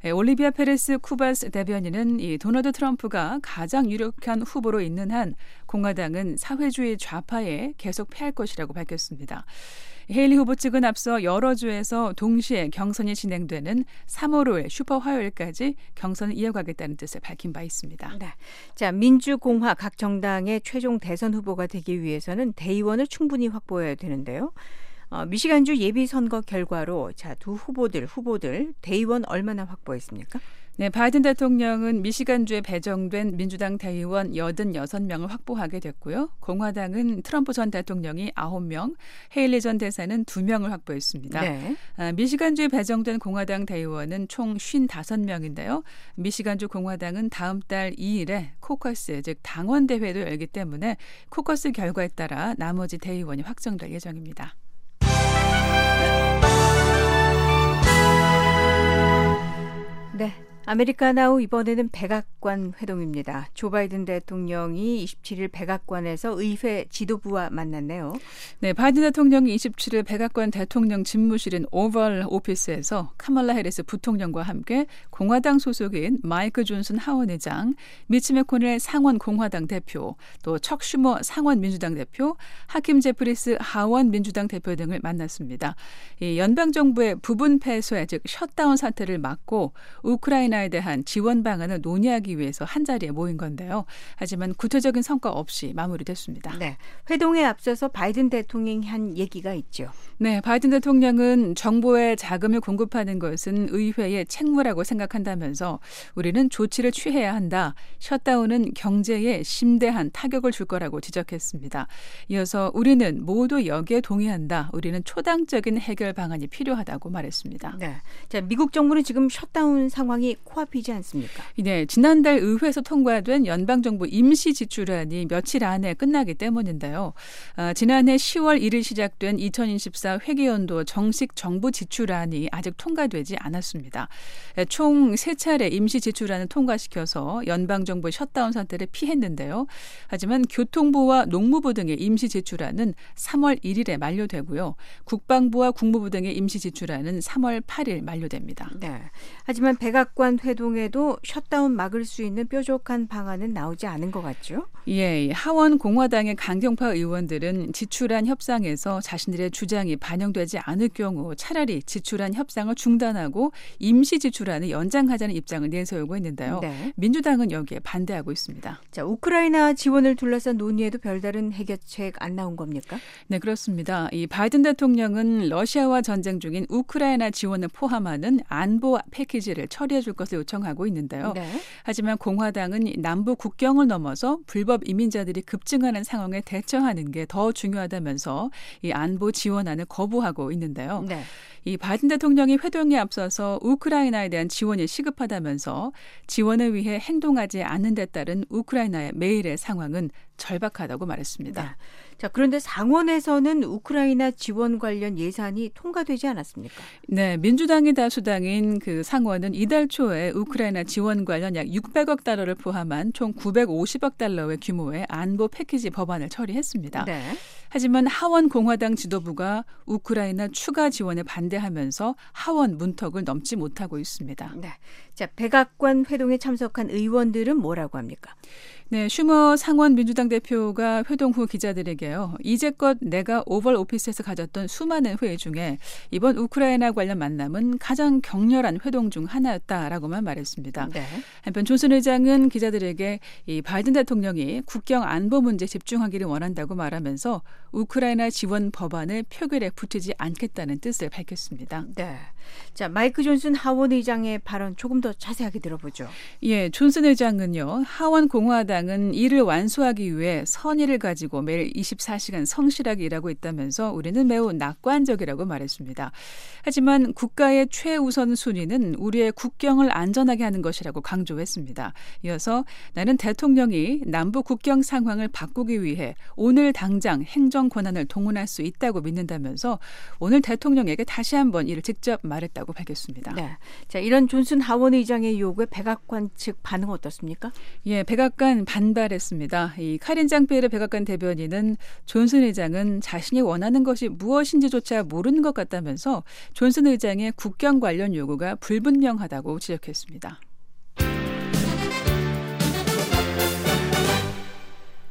에, 올리비아 페레스 쿠바스 대변인은 이 도널드 트럼프가 가장 유력한 후보로 있는 한 공화당은 사회주의 좌파에 계속 패할 것이라고 밝혔습니다. 헤일리 후보 측은 앞서 여러 주에서 동시에 경선이 진행되는 3월 5일 슈퍼 화요일까지 경선을 이어가겠다는 뜻을 밝힌 바 있습니다. 네. 자, 민주공화 각 정당의 최종 대선 후보가 되기 위해서는 대의원을 충분히 확보해야 되는데요. 어, 미시간주 예비 선거 결과로 자 두 후보들 후보들 대의원 얼마나 확보했습니까? 네, 바이든 대통령은 미시간주에 배정된 민주당 대의원 86명을 확보하게 됐고요. 공화당은 트럼프 전 대통령이 9명, 헤일리 전 대사는 2명을 확보했습니다. 네. 아, 미시간주에 배정된 공화당 대의원은 총 55명인데요. 미시간주 공화당은 다음 달 2일에 코커스, 즉 당원 대회도 열기 때문에 코커스 결과에 따라 나머지 대의원이 확정될 예정입니다. 네. 아메리카 나우 이번에는 백악관 회동입니다. 조 바이든 대통령이 27일 백악관에서 의회 지도부와 만났네요. 네, 바이든 대통령이 27일 백악관 대통령 집무실인 Oval Office에서 카멀라 해리스 부통령과 함께 공화당 소속인 마이크 존슨 하원 의장, 미치 매코넬 상원 공화당 대표, 또 척 슈머 상원 민주당 대표, 하킴 제프리스 하원 민주당 대표 등을 만났습니다. 이 연방 정부의 부분 폐쇄 즉 셧다운 사태를 막고 우크라이나 우크라이나에 대한 지원 방안을 논의하기 위해서 한 자리에 모인 건데요. 하지만 구체적인 성과 없이 마무리됐습니다. 네. 회동에 앞서서 바이든 대통령이 한 얘기가 있죠. 네, 바이든 대통령은 정부에 자금을 공급하는 것은 의회의 책무라고 생각한다면서 우리는 조치를 취해야 한다. 셧다운은 경제에 심대한 타격을 줄 거라고 지적했습니다. 이어서 우리는 모두 여기에 동의한다. 우리는 초당적인 해결 방안이 필요하다고 말했습니다. 네. 자, 미국 정부는 지금 셧다운 상황이 코앞이지 않습니까? 네, 지난달 의회에서 통과된 연방정부 임시 지출안이 며칠 안에 끝나기 때문인데요. 아, 지난해 10월 1일 시작된 2024 회계연도 정식 정부 지출안이 아직 통과되지 않았습니다. 예, 총 세 차례 임시 지출안을 통과시켜서 연방정부 셧다운 사태를 피했는데요. 하지만 교통부와 농무부 등의 임시 지출안은 3월 1일에 만료되고요. 국방부와 국무부 등의 임시 지출안은 3월 8일 만료됩니다. 네. 하지만 백악관 이번 회동에도 셧다운 막을 수 있는 뾰족한 방안은 나오지 않은 것 같죠? 예, 하원 공화당의 강경파 의원들은 지출안 협상에서 자신들의 주장이 반영되지 않을 경우 차라리 지출안 협상을 중단하고 임시 지출안을 연장하자는 입장을 내세우고 있는데요. 네. 민주당은 여기에 반대하고 있습니다. 자, 우크라이나 지원을 둘러싼 논의에도 별다른 해결책 안 나온 겁니까? 네, 그렇습니다. 이 바이든 대통령은 러시아와 전쟁 중인 우크라이나 지원을 포함하는 안보 패키지를 처리해 줄 것을 요청하고 있는데요. 네. 하지만 공화당은 남부 국경을 넘어서 불법 이민자들이 급증하는 상황에 대처하는 게 더 중요하다면서 이 안보 지원안을 거부하고 있는데요. 네. 이 바이든 대통령이 회동에 앞서서 우크라이나에 대한 지원이 시급하다면서 지원을 위해 행동하지 않는 데 따른 우크라이나의 매일의 상황은 절박하다고 말했습니다. 네. 자, 그런데 상원에서는 우크라이나 지원 관련 예산이 통과되지 않았습니까? 네, 민주당이 다수당인 그 상원은 이달 초에 우크라이나 지원 관련 약 600억 달러를 포함한 총 950억 달러의 규모의 안보 패키지 법안을 처리했습니다. 네. 하지만 하원 공화당 지도부가 우크라이나 추가 지원에 반대하면서 하원 문턱을 넘지 못하고 있습니다. 네. 자, 백악관 회동에 참석한 의원들은 뭐라고 합니까? 네, 슈머 상원 민주당 대표가 회동 후 기자들에게요. 이제껏 내가 오벌 오피스에서 가졌던 수많은 회의 중에 이번 우크라이나 관련 만남은 가장 격렬한 회동 중 하나였다라고만 말했습니다. 네. 한편 존슨 의장은 기자들에게 이 바이든 대통령이 국경 안보 문제 집중하기를 원한다고 말하면서 우크라이나 지원 법안을 표결에 붙이지 않겠다는 뜻을 밝혔습니다. 네. 자, 마이크 존슨 하원 의장의 발언 조금 더 자세하게 들어보죠. 예, 존슨 의장은요. 하원 공화당은 이를 완수하기 위해 선의를 가지고 매일 24시간 성실하게 일하고 있다면서 우리는 매우 낙관적이라고 말했습니다. 하지만 국가의 최우선 순위는 우리의 국경을 안전하게 하는 것이라고 강조했습니다. 이어서 나는 대통령이 남부 국경 상황을 바꾸기 위해 오늘 당장 행정 권한을 동원할 수 있다고 믿는다면서 오늘 대통령에게 다시 한번 이를 직접 말 했다고 밝혔습니다. 네. 자, 이런 존슨 하원 의장의 요구에 백악관 측 반응 어떻습니까? 예, 백악관 반발했습니다. 이 카린 장페르 백악관 대변인은 존슨 의장은 자신이 원하는 것이 무엇인지조차 모르는 것 같다면서 존슨 의장의 국경 관련 요구가 불분명하다고 지적했습니다.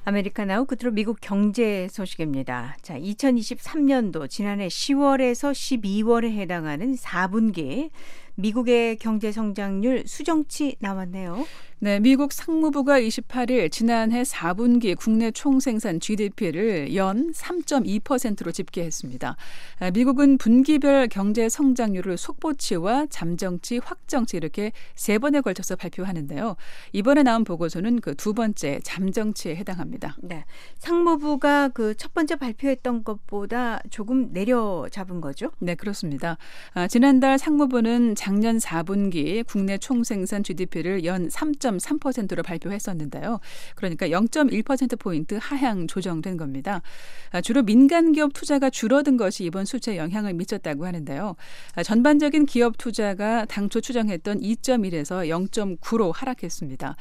아메리카나우 끝으로 미국 경제 소식입니다. 자, 2023년도 지난해 10월에서 12월에 해당하는 4분기 미국의 경제 성장률 수정치 나왔네요. 네, 미국 상무부가 28일 지난해 4분기 국내 총생산 GDP를 연 3.2%로 집계했습니다. 아, 미국은 분기별 경제 성장률을 속보치와 잠정치, 확정치 이렇게 세 번에 걸쳐서 발표하는데요. 이번에 나온 보고서는 그 두 번째 잠정치에 해당합니다. 네. 상무부가 그 첫 번째 발표했던 것보다 조금 내려 잡은 거죠? 네, 그렇습니다. 아, 지난달 상무부는 작년 4분기 국내 총생산 GDP를 연 3.3%로 발표했었는데요. 그러니까 0.1%포인트 하향 조정된 겁니다. 아, 주로 민간 기업 투자가 줄어든 것이 이번 수치에 영향을 미쳤다고 하는데요. 아, 전반적인 기업 투자가 당초 추정했던 2.1에서 0.9로 하락했습니다.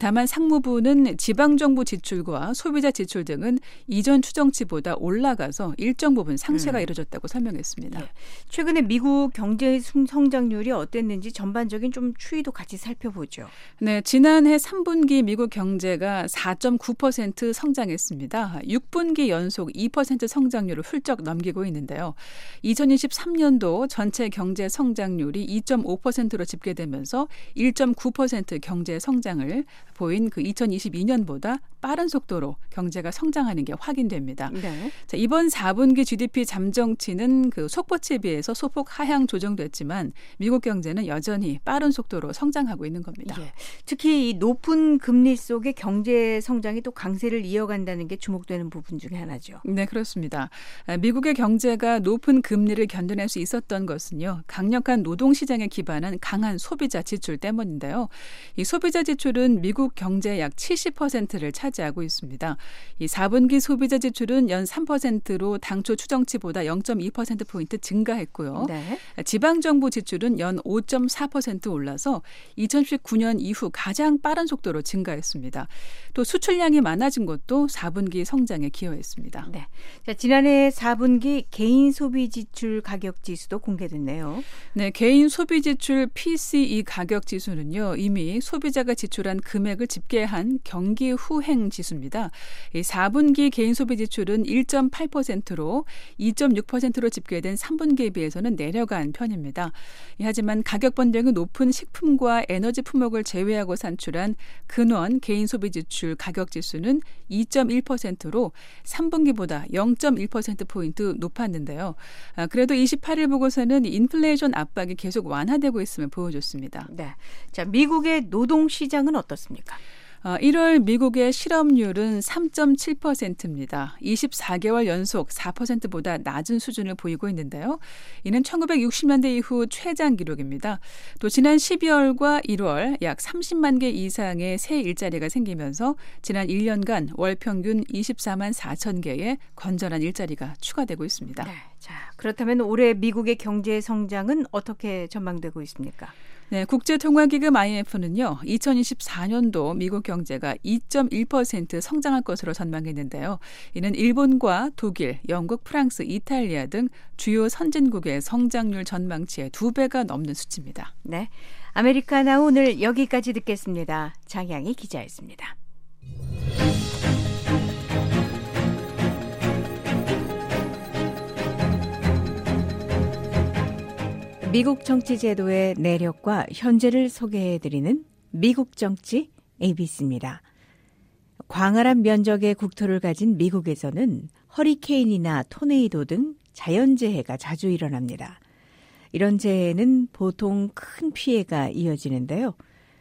다만 상무부는 지방 정부 지출과 소비자 지출 등은 이전 추정치보다 올라가서 일정 부분 상쇄가 음. 이뤄졌다고 설명했습니다. 네. 최근에 미국 경제 성장률이 어땠는지 전반적인 좀 추이도 같이 살펴보죠. 네, 지난해 3분기 미국 경제가 4.9% 성장했습니다. 6분기 연속 2% 성장률을 훌쩍 넘기고 있는데요. 2023년도 전체 경제 성장률이 2.5%로 집계되면서 1.9% 경제 성장을 보인 그 2022년보다 빠른 속도로 경제가 성장하는 게 확인됩니다. 네. 자, 이번 4분기 GDP 잠정치는 그 속보치에 비해서 소폭 하향 조정됐지만 미국 경제는 여전히 빠른 속도로 성장하고 있는 겁니다. 예. 특히 이 높은 금리 속에 경제 성장이 또 강세를 이어간다는 게 주목되는 부분 중에 하나죠. 네, 그렇습니다. 아, 미국의 경제가 높은 금리를 견뎌낼 수 있었던 것은요. 강력한 노동 시장에 기반한 강한 소비자 지출 때문인데요. 이 소비자 지출은 미국 경제의 약 70%를 차지하고 있습니다. 이 4분기 소비자 지출은 연 3%로 당초 추정치보다 0.2% 포인트 증가했고요. 네. 지방 정부 지출은 연 5.4% 올라서 2019년 이후 가장 빠른 속도로 증가했습니다. 또 수출량이 많아진 것도 4분기 성장에 기여했습니다. 네. 자, 지난해 4분기 개인 소비 지출 가격 지수도 공개됐네요. 네, 개인 소비 지출 PCE 가격 지수는요. 이미 소비자가 지출한 금액을 집계한 경기 후행 지수입니다. 4분기 개인 소비 지출은 1.8%로 2.6%로 집계된 3분기에 비해서는 내려간 편입니다. 하지만 가격 번등이 높은 식품과 에너지 품목을 제외하고 산출한 근원 개인 소비 지출 가격 지수는 2.1%로 3분기보다 0.1%포인트 높았는데요. 아, 그래도 28일 보고서는 인플레이션 압박이 계속 완화되고 있음을 보여줬습니다. 네. 자, 미국의 노동 시장은 어떻습니까? 1월 어, 미국의 실업률은 3.7%입니다. 24개월 연속 4%보다 낮은 수준을 보이고 있는데요. 이는 1960년대 이후 최장 기록입니다. 또 지난 12월과 1월 약 30만 개 이상의 새 일자리가 생기면서 지난 1년간 월 평균 24만 4천 개의 건전한 일자리가 추가되고 있습니다. 네, 자, 그렇다면 올해 미국의 경제 성장은 어떻게 전망되고 있습니까? 네, 국제통화기금 IMF는요, 2024년도 미국 경제가 2.1% 성장할 것으로 전망했는데요. 이는 일본과 독일, 영국, 프랑스, 이탈리아 등 주요 선진국의 성장률 전망치의 두 배가 넘는 수치입니다. 네. 아메리카나 오늘 여기까지 듣겠습니다. 장양희 기자였습니다. 미국 정치 제도의 내력과 현재를 소개해드리는 미국 정치 ABC입니다. 광활한 면적의 국토를 가진 미국에서는 허리케인이나 토네이도 등 자연재해가 자주 일어납니다. 이런 재해는 보통 큰 피해가 이어지는데요.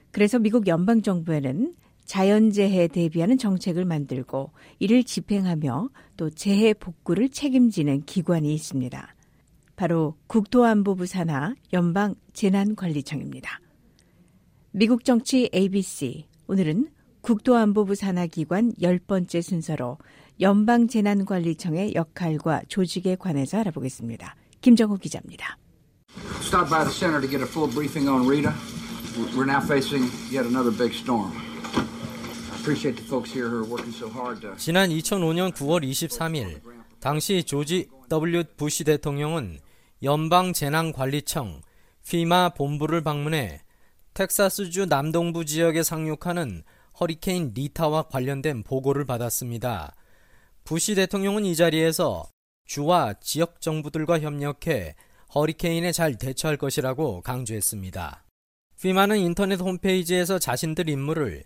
그래서 미국 연방정부에는 자연재해 대비하는 정책을 만들고 이를 집행하며 또 재해 복구를 책임지는 기관이 있습니다. 바로 국토안보부 산하 연방 재난관리청입니다. 미국 정치 ABC 오늘은 국토안보부 산하 기관 열번째 순서로 연방 재난관리청의 역할과 조직에 관해서 알아보겠습니다. 김정호 기자입니다. Stop by the center to get a full briefing on Rita. We're now facing yet another big storm. 지난 2005년 9월 23일 당시 조지 W. 부시 대통령은 연방 재난 관리청 피마 본부를 방문해 텍사스주 남동부 지역에 상륙하는 허리케인 리타와 관련된 보고를 받았습니다. 부시 대통령은 이 자리에서 주와 지역 정부들과 협력해 허리케인에 잘 대처할 것이라고 강조했습니다. 피마는 인터넷 홈페이지에서 자신들 임무를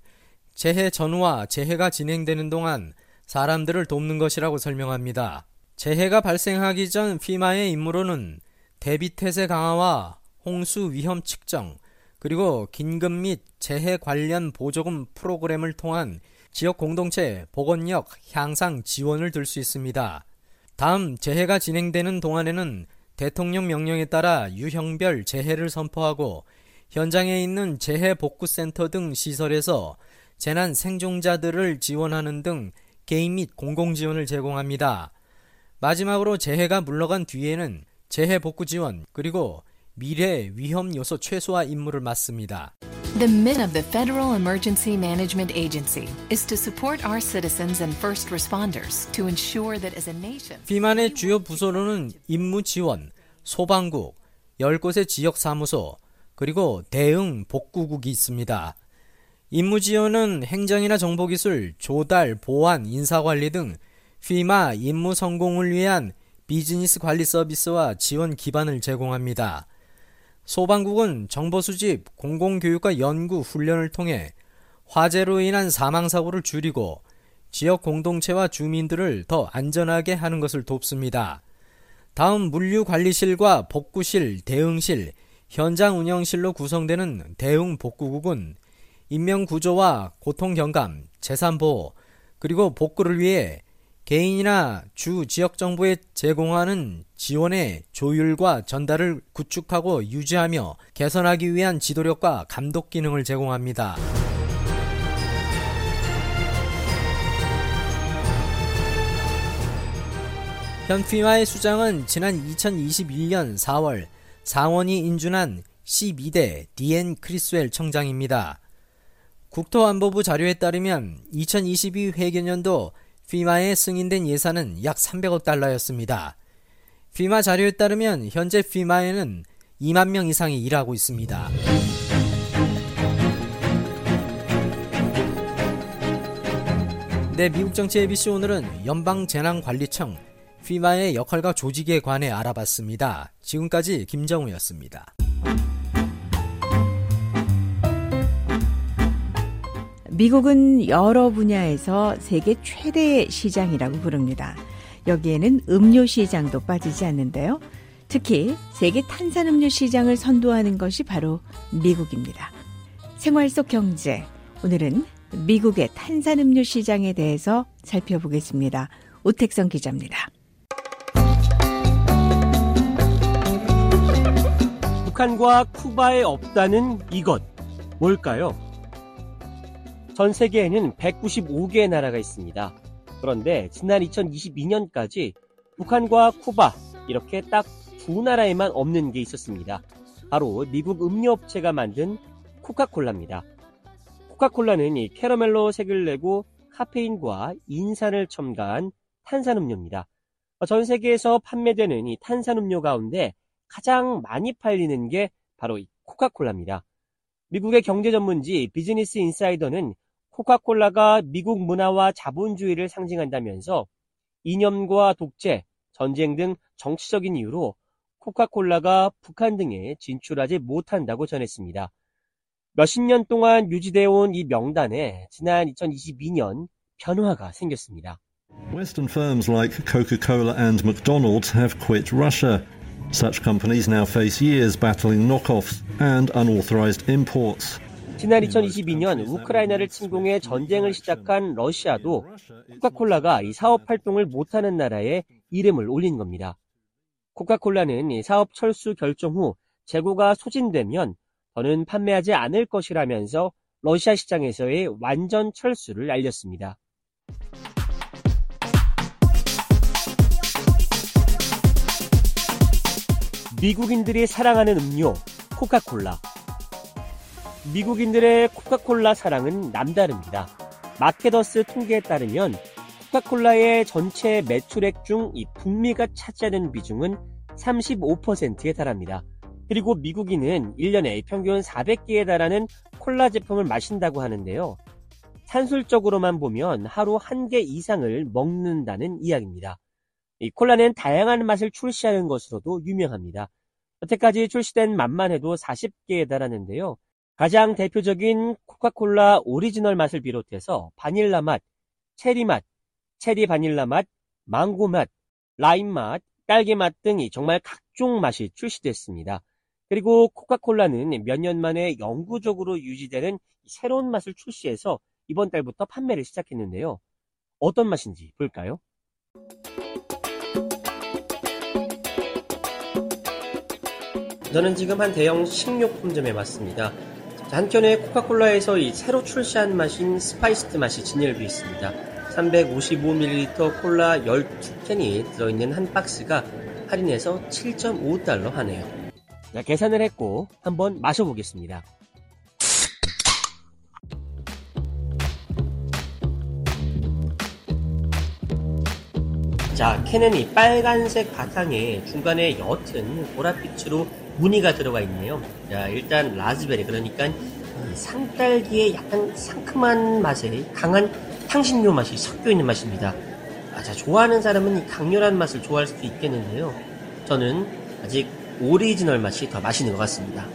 재해 전후와 재해가 진행되는 동안 사람들을 돕는 것이라고 설명합니다. 재해가 발생하기 전 피마의 임무로는 대비 태세 강화와 홍수 위험 측정, 그리고 긴급 및 재해 관련 보조금 프로그램을 통한 지역 공동체 복원력 향상 지원을 들 수 있습니다. 다음 재해가 진행되는 동안에는 대통령 명령에 따라 유형별 재해를 선포하고 현장에 있는 재해 복구 센터 등 시설에서 재난 생존자들을 지원하는 등 개인 및 공공 지원을 제공합니다. 마지막으로 재해가 물러간 뒤에는 재해 복구 지원 그리고 미래 위험 요소 최소화 임무를 맡습니다. The mission of the Federal Emergency Management Agency is to support our citizens and first responders to ensure that as a nation. 비만의 주요 부서로는 임무 지원, 소방국, 10곳의 지역 사무소, 그리고 대응 복구국이 있습니다. 임무 지원은 행정이나 정보기술, 조달, 보안, 인사관리 등 피마 임무 성공을 위한 비즈니스 관리 서비스와 지원 기반을 제공합니다. 소방국은 정보 수집, 공공교육과 연구, 훈련을 통해 화재로 인한 사망사고를 줄이고 지역 공동체와 주민들을 더 안전하게 하는 것을 돕습니다. 다음 물류관리실과 복구실, 대응실, 현장 운영실로 구성되는 대응 복구국은 인명구조와 고통경감, 재산보호, 그리고 복구를 위해 개인이나 주 지역 정부에 제공하는 지원의 조율과 전달을 구축하고 유지하며 개선하기 위한 지도력과 감독 기능을 제공합니다. 현피마의 수장은 지난 2021년 4월 상원이 인준한 12대 디엔 크리스웰 청장입니다. 국토안보부 자료에 따르면 2022 회계년도 피마에 승인된 예산은 약 300억 달러였습니다. 피마 자료에 따르면 현재 피마에는 2만 명 이상이 일하고 있습니다. 네, 미국 정치 ABC 오늘은 연방재난관리청 피마의 역할과 조직에 관해 알아봤습니다. 지금까지 김정우였습니다. 미국은 여러 분야에서 세계 최대의 시장이라고 부릅니다. 여기에는 음료 시장도 빠지지 않는데요. 특히 세계 탄산음료 시장을 선도하는 것이 바로 미국입니다. 생활 속 경제. 오늘은 미국의 탄산음료 시장에 대해서 살펴보겠습니다. 오택성 기자입니다. 북한과 쿠바에 없다는 이것 뭘까요? 전 세계에는 195개의 나라가 있습니다. 그런데 지난 2022년까지 북한과 쿠바 이렇게 딱 두 나라에만 없는 게 있었습니다. 바로 미국 음료업체가 만든 코카콜라입니다. 코카콜라는 이 캐러멜로 색을 내고 카페인과 인산을 첨가한 탄산음료입니다. 전 세계에서 판매되는 이 탄산음료 가운데 가장 많이 팔리는 게 바로 이 코카콜라입니다. 미국의 경제 전문지 비즈니스 인사이더는 코카콜라가 미국 문화와 자본주의를 상징한다면서 이념과 독재, 전쟁 등 정치적인 이유로 코카콜라가 북한 등에 진출하지 못한다고 전했습니다. 몇십 년 동안 유지되어 온 이 명단에 지난 2022년 변화가 생겼습니다. Western firms like Coca-Cola and McDonald's have quit Russia. Such companies now face years battling knockoffs and unauthorized imports. 지난 2022년 우크라이나를 침공해 전쟁을 시작한 러시아도 코카콜라가 이 사업 활동을 못하는 나라에 이름을 올린 겁니다. 코카콜라는 사업 철수 결정 후 재고가 소진되면 더는 판매하지 않을 것이라면서 러시아 시장에서의 완전 철수를 알렸습니다. 미국인들이 사랑하는 음료 코카콜라. 미국인들의 코카콜라 사랑은 남다릅니다. 마케더스 통계에 따르면 코카콜라의 전체 매출액 중 이 북미가 차지하는 비중은 35%에 달합니다. 그리고 미국인은 1년에 평균 400개에 달하는 콜라 제품을 마신다고 하는데요. 산술적으로만 보면 하루 1개 이상을 먹는다는 이야기입니다. 이 콜라는 다양한 맛을 출시하는 것으로도 유명합니다. 여태까지 출시된 맛만 해도 40개에 달하는데요. 가장 대표적인 코카콜라 오리지널 맛을 비롯해서 바닐라 맛, 체리 맛, 체리 바닐라 맛, 망고 맛, 라임 맛, 딸기 맛 등이 정말 각종 맛이 출시됐습니다. 그리고 코카콜라는 몇 년 만에 영구적으로 유지되는 새로운 맛을 출시해서 이번 달부터 판매를 시작했는데요. 어떤 맛인지 볼까요? 저는 지금 한 대형 식료품점에 왔습니다. 한켠에 코카콜라에서 이 새로 출시한 맛인 Spiced 맛이 진열되어 있습니다. 355ml 콜라 12캔이 들어있는 한 박스가 할인해서 7.5달러 하네요. 자, 계산을 했고 한번 마셔보겠습니다. 자, 캔은 이 빨간색 바탕에 중간에 옅은 보랏빛으로 무늬가 들어가 있네요. 자, 일단 라즈베리 그러니까 산딸기의 약간 상큼한 맛에 강한 향신료 맛이 섞여 있는 맛입니다. 아, 자, 좋아하는 사람은 이 강렬한 맛을 좋아할 수도 있겠는데요. 저는 아직 오리지널 맛이 더 맛있는 것 같습니다.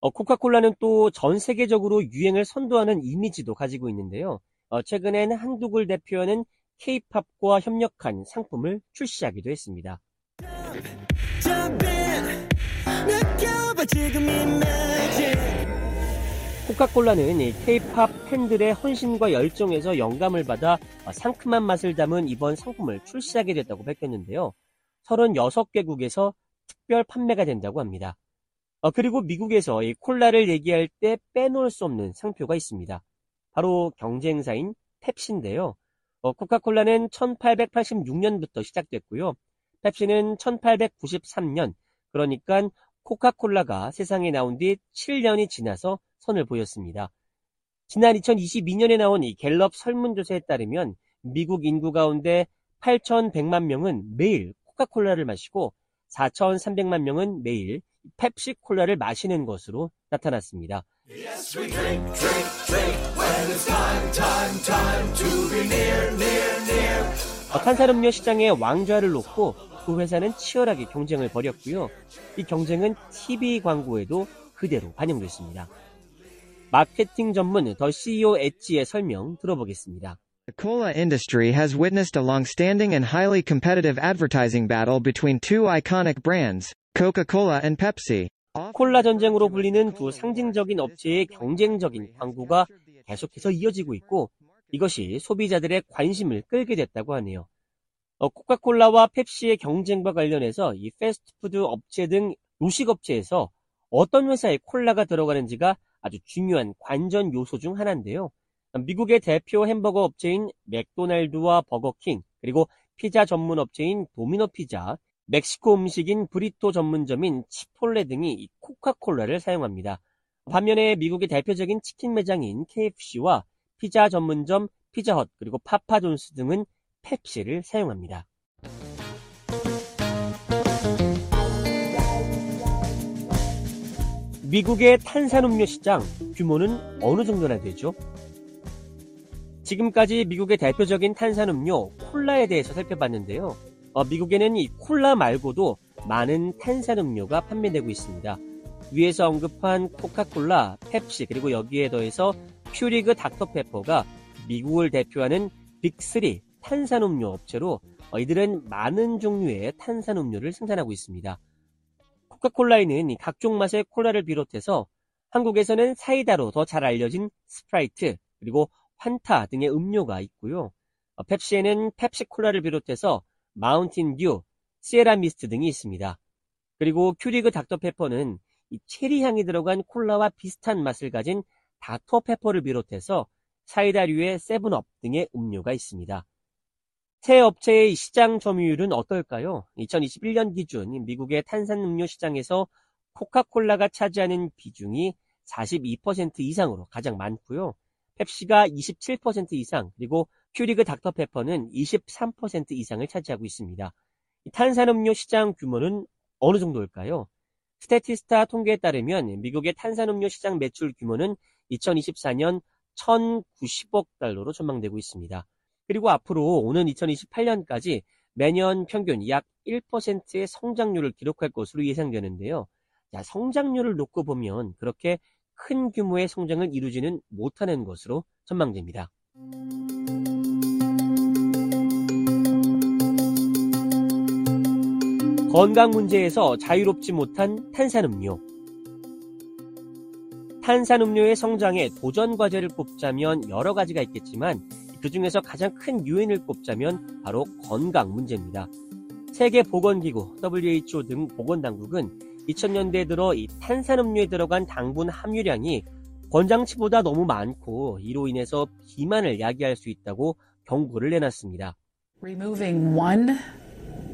어, 코카콜라는 또 전 세계적으로 유행을 선도하는 이미지도 가지고 있는데요. 어, 최근엔 한국을 대표하는 K-팝과 협력한 상품을 출시하기도 했습니다. 코카콜라는 K-팝 팬들의 헌신과 열정에서 영감을 받아 상큼한 맛을 담은 이번 상품을 출시하게 됐다고 밝혔는데요. 36개국에서 특별 판매가 된다고 합니다. 어, 그리고 미국에서 이 콜라를 얘기할 때 빼놓을 수 없는 상표가 있습니다. 바로 경쟁사인 펩시인데요. 어, 코카콜라는 1886년부터 시작됐고요. 펩시는 1893년, 그러니까 코카콜라가 세상에 나온 뒤 7년이 지나서 선을 보였습니다. 지난 2022년에 나온 이 갤럽 설문조사에 따르면 미국 인구 가운데 8,100만 명은 매일 코카콜라를 마시고 4,300만 명은 매일 펩시 콜라를 마시는 것으로 나타났습니다. Yes, drink, drink, drink, time, time, time near, near, near. 탄산음료 시장의 왕좌를 놓고 그 회사는 치열하게 경쟁을 벌였고요. 이 경쟁은 TV 광고에도 그대로 반영됐습니다. 마케팅 전문 더 CEO 엣지의 설명 들어보겠습니다. The cola industry has witnessed a long-standing and highly competitive advertising battle between two iconic brands, Coca-Cola and Pepsi. 콜라 전쟁으로 불리는 두 상징적인 업체의 경쟁적인 광고가 계속해서 이어지고 있고 이것이 소비자들의 관심을 끌게 됐다고 하네요. 어, 코카콜라와 펩시의 경쟁과 관련해서 이 패스트푸드 업체 등 요식업체에서 어떤 회사에 콜라가 들어가는지가 아주 중요한 관전 요소 중 하나인데요. 미국의 대표 햄버거 업체인 맥도날드와 버거킹, 그리고 피자 전문 업체인 도미노 피자, 멕시코 음식인 부리토 전문점인 치폴레 등이 코카콜라를 사용합니다. 반면에 미국의 대표적인 치킨 매장인 KFC와 피자 전문점 피자헛 그리고 파파존스 등은 펩시를 사용합니다. 미국의 탄산음료 시장 규모는 어느 정도나 되죠? 지금까지 미국의 대표적인 탄산음료 콜라에 대해서 살펴봤는데요. 어, 미국에는 이 콜라 말고도 많은 탄산음료가 판매되고 있습니다. 위에서 언급한 코카콜라, 펩시 그리고 여기에 더해서 퓨리그 닥터페퍼가 미국을 대표하는 빅3 탄산음료 업체로 어, 이들은 많은 종류의 탄산음료를 생산하고 있습니다. 코카콜라에는 각종 맛의 콜라를 비롯해서 한국에서는 사이다로 더 잘 알려진 스프라이트 그리고 환타 등의 음료가 있고요. 어, 펩시에는 펩시콜라를 비롯해서 마운틴 듀, 시에라 미스트 등이 있습니다. 그리고 큐리그 닥터페퍼는 체리 향이 들어간 콜라와 비슷한 맛을 가진 닥터페퍼를 비롯해서 사이다류의 세븐업 등의 음료가 있습니다. 세 업체의 시장 점유율은 어떨까요? 2021년 기준 미국의 탄산음료 시장에서 코카콜라가 차지하는 비중이 42% 이상으로 가장 많고요. 펩시가 27% 이상, 그리고 큐리그 닥터페퍼는 23% 이상을 차지하고 있습니다. 탄산음료 시장 규모는 어느 정도일까요? 스태티스타 통계에 따르면 미국의 탄산음료 시장 매출 규모는 2024년 1,090억 달러로 전망되고 있습니다. 그리고 앞으로 오는 2028년까지 매년 평균 약 1%의 성장률을 기록할 것으로 예상되는데요. 자, 성장률을 놓고 보면 그렇게 큰 규모의 성장을 이루지는 못하는 것으로 전망됩니다. 건강 문제에서 자유롭지 못한 탄산음료. 탄산음료의 성장에 도전 과제를 꼽자면 여러 가지가 있겠지만 그 중에서 가장 큰 요인을 꼽자면 바로 건강 문제입니다. 세계보건기구 WHO 등 보건당국은 2000년대 들어 이 탄산음료에 들어간 당분 함유량이 권장치보다 너무 많고 이로 인해서 비만을 야기할 수 있다고 경고를 내놨습니다. Removing one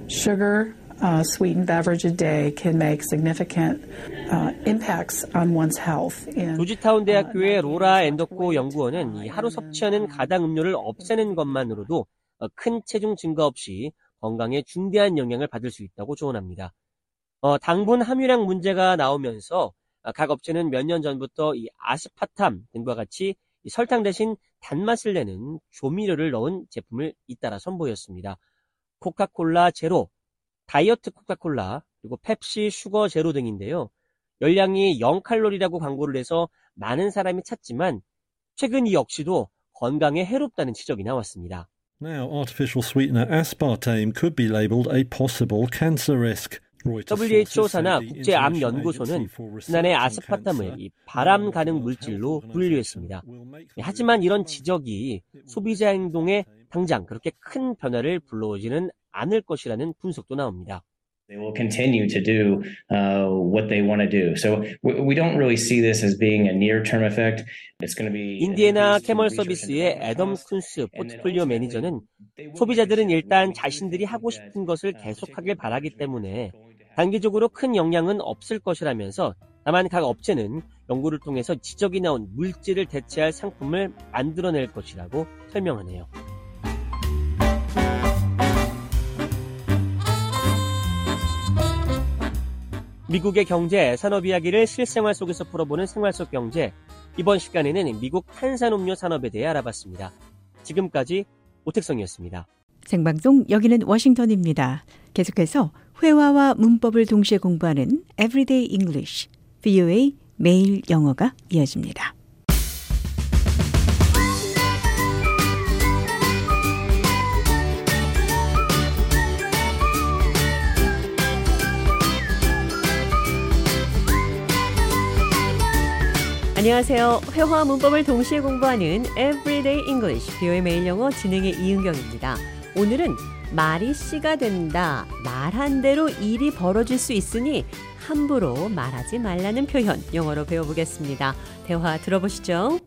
sugar uh, sweetened beverage a day can make significant uh, impacts on one's health. In, 조지타운 대학교의 로라 앤더코 연구원은 이 하루 섭취하는 가당 음료를 없애는 것만으로도 큰 체중 증가 없이 건강에 중대한 영향을 받을 수 있다고 조언합니다. 어, 당분 함유량 문제가 나오면서 각 업체는 몇 년 전부터 이 아스파탐 등과 같이 설탕 대신 단맛을 내는 조미료를 넣은 제품을 잇따라 선보였습니다. 코카콜라 제로, 다이어트 코카콜라, 그리고 펩시 슈거 제로 등인데요. 열량이 0칼로리라고 광고를 해서 많은 사람이 찾지만 최근 이 역시도 건강에 해롭다는 지적이 나왔습니다. Now, artificial sweetener aspartame could be labeled a possible cancer risk. WHO 산하 국제암연구소는 지난해 아스파탐을 발암 가능 물질로 분류했습니다. 하지만 이런 지적이 소비자 행동에 당장 그렇게 큰 변화를 불러오지는 않을 것이라는 분석도 나옵니다. They will continue to do uh, what they want to do. So we, don't really see this as being a near-term effect. It's going to be. 인디애나 캐멀 서비스의 애덤 쿤스 포트폴리오 매니저는 소비자들은 일단 자신들이 하고 싶은 것을 계속하길 바라기 때문에 단기적으로 큰 영향은 없을 것이라면서 다만 각 업체는 연구를 통해서 지적이 나온 물질을 대체할 상품을 만들어낼 것이라고 설명하네요. 미국의 경제, 산업 이야기를 실생활 속에서 풀어보는 생활 속 경제. 이번 시간에는 미국 탄산음료 산업에 대해 알아봤습니다. 지금까지 오택성이었습니다. 생방송 여기는 워싱턴입니다. 계속해서 회화와 문법을 동시에 공부하는 Everyday English, VOA 매일 영어가 이어집니다. 안녕하세요. 회화 문법을 동시에 공부하는 Everyday English, VOA 매일 영어 진행의 이은경입니다. 오늘은 말이 씨가 된다. 말한 대로 일이 벌어질 수 있으니 함부로 말하지 말라는 표현 영어로 배워보겠습니다. 대화 들어보시죠.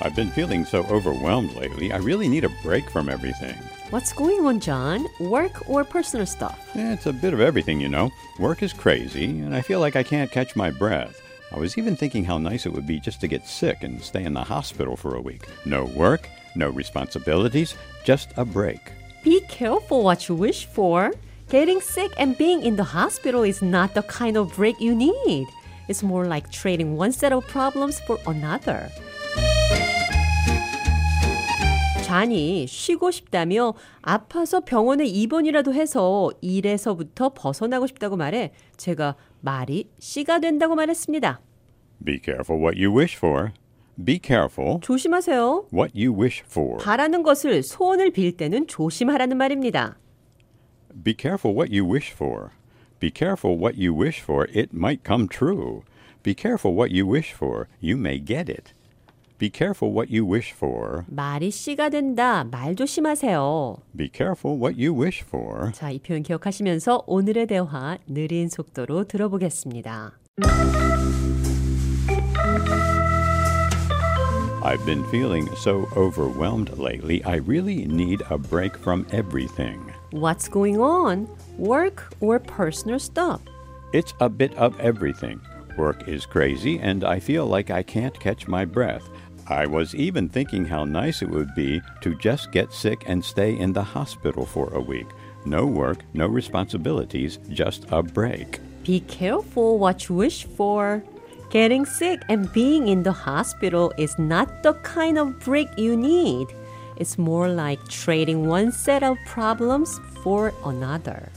I've been feeling so overwhelmed lately. I really need a break from everything. What's going on, John? Work or personal stuff? Yeah, it's a bit of everything, you know. Work is crazy, and I feel like I can't catch my breath. I was even thinking how nice it would be just to get sick and stay in the hospital for a week. No work, no responsibilities, just a break. Be careful what you wish for. Getting sick and being in the hospital is not the kind of break you need. It's more like trading one set of problems for another. 잔이 쉬고 싶다며 아파서 병원에 입원이라도 해서 일에서부터 벗어나고 싶다고 말해 제가 말이 씨가 된다고 말했습니다. Be careful what you wish for. Be careful 조심하세요. what you wish for. 바라는 것을 소원을 빌 때는 조심하라는 말입니다. Be careful what you wish for. Be careful what you wish for. It might come true. Be careful what you wish for. You may get it. Be careful what you wish for. 말이 씨가 된다. 말 조심하세요. Be careful what you wish for. 자, 이 표현 기억하시면서 오늘의 대화 느린 속도로 들어보겠습니다. I've been feeling so overwhelmed lately. I really need a break from everything. What's going on? Work or personal stuff? It's a bit of everything. Work is crazy, and I feel like I can't catch my breath. I was even thinking how nice it would be to just get sick and stay in the hospital for a week. No work, no responsibilities, just a break. Be careful what you wish for. Getting sick and being in the hospital is not the kind of break you need. It's more like trading one set of problems for another.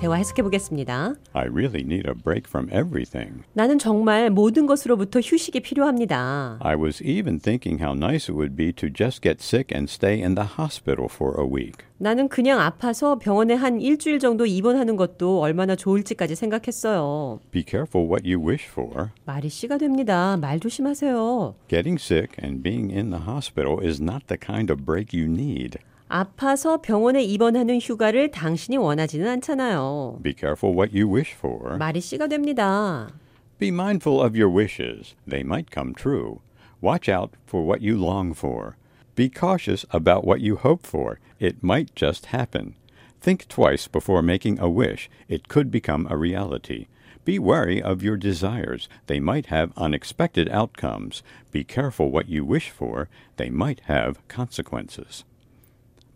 대화 해석해 보겠습니다. I really need a break from everything. 나는 정말 모든 것으로부터 휴식이 필요합니다. I was even thinking how nice it would be to just get sick and stay in the hospital for a week. 나는 그냥 아파서 병원에 한 일주일 정도 입원하는 것도 얼마나 좋을지까지 생각했어요. Be careful what you wish for. 말이 씨가 됩니다. 말 조심하세요. Getting sick and being in the hospital is not the kind of break you need. 아파서 병원에 입원하는 휴가를 당신이 원하지는 않잖아요. Be careful what you wish for. 말이 씨가 됩니다. Be mindful of your wishes. They might come true. Watch out for what you long for. Be cautious about what you hope for. It might just happen. Think twice before making a wish. It could become a reality. Be wary of your desires. They might have unexpected outcomes. Be careful what you wish for. They might have consequences.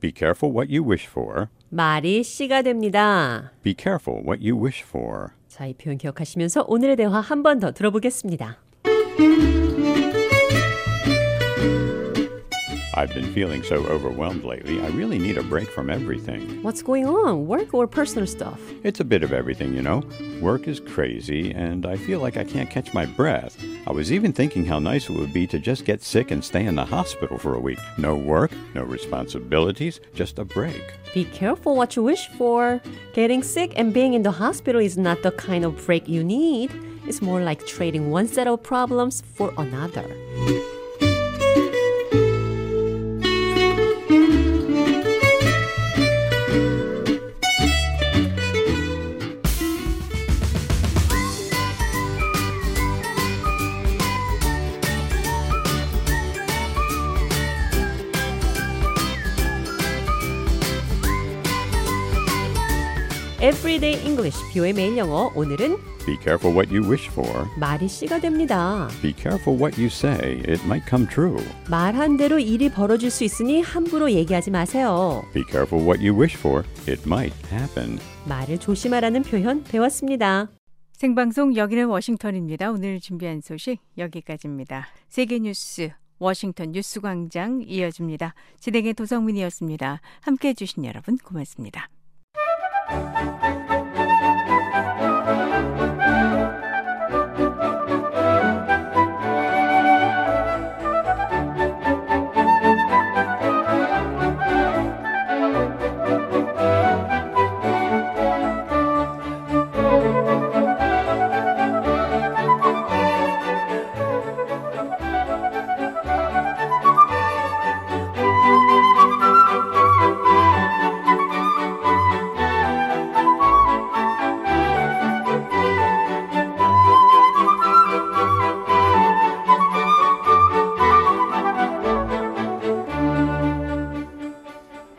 Be careful what you wish for. 말이 씨가 됩니다. Be careful what you wish for. 자, 이 표현 기억하시면서 오늘의 대화 한 번 더 들어보겠습니다. I've been feeling so overwhelmed lately. I really need a break from everything. What's going on? Work or personal stuff? It's a bit of everything, you know. Work is crazy, and I feel like I can't catch my breath. I was even thinking how nice it would be to just get sick and stay in the hospital for a week. No work, no responsibilities, just a break. Be careful what you wish for. Getting sick and being in the hospital is not the kind of break you need. It's more like trading one set of problems for another. English, 뷰의 매일 영어. 오늘은 Be careful what you wish for. 말이 씨가 됩니다. Be careful what you say. It might come true. 말한 대로 일이 벌어질 수 있으니 함부로 얘기하지 마세요. Be careful what you wish for. It might happen. 말을 조심하라는 표현 배웠습니다. 생방송 여기는 워싱턴입니다. 오늘 준비한 소식 여기까지입니다. 세계 뉴스 워싱턴 뉴스 광장 이어집니다. 진행의 도성민이었습니다. 함께 해 주신 여러분 고맙습니다.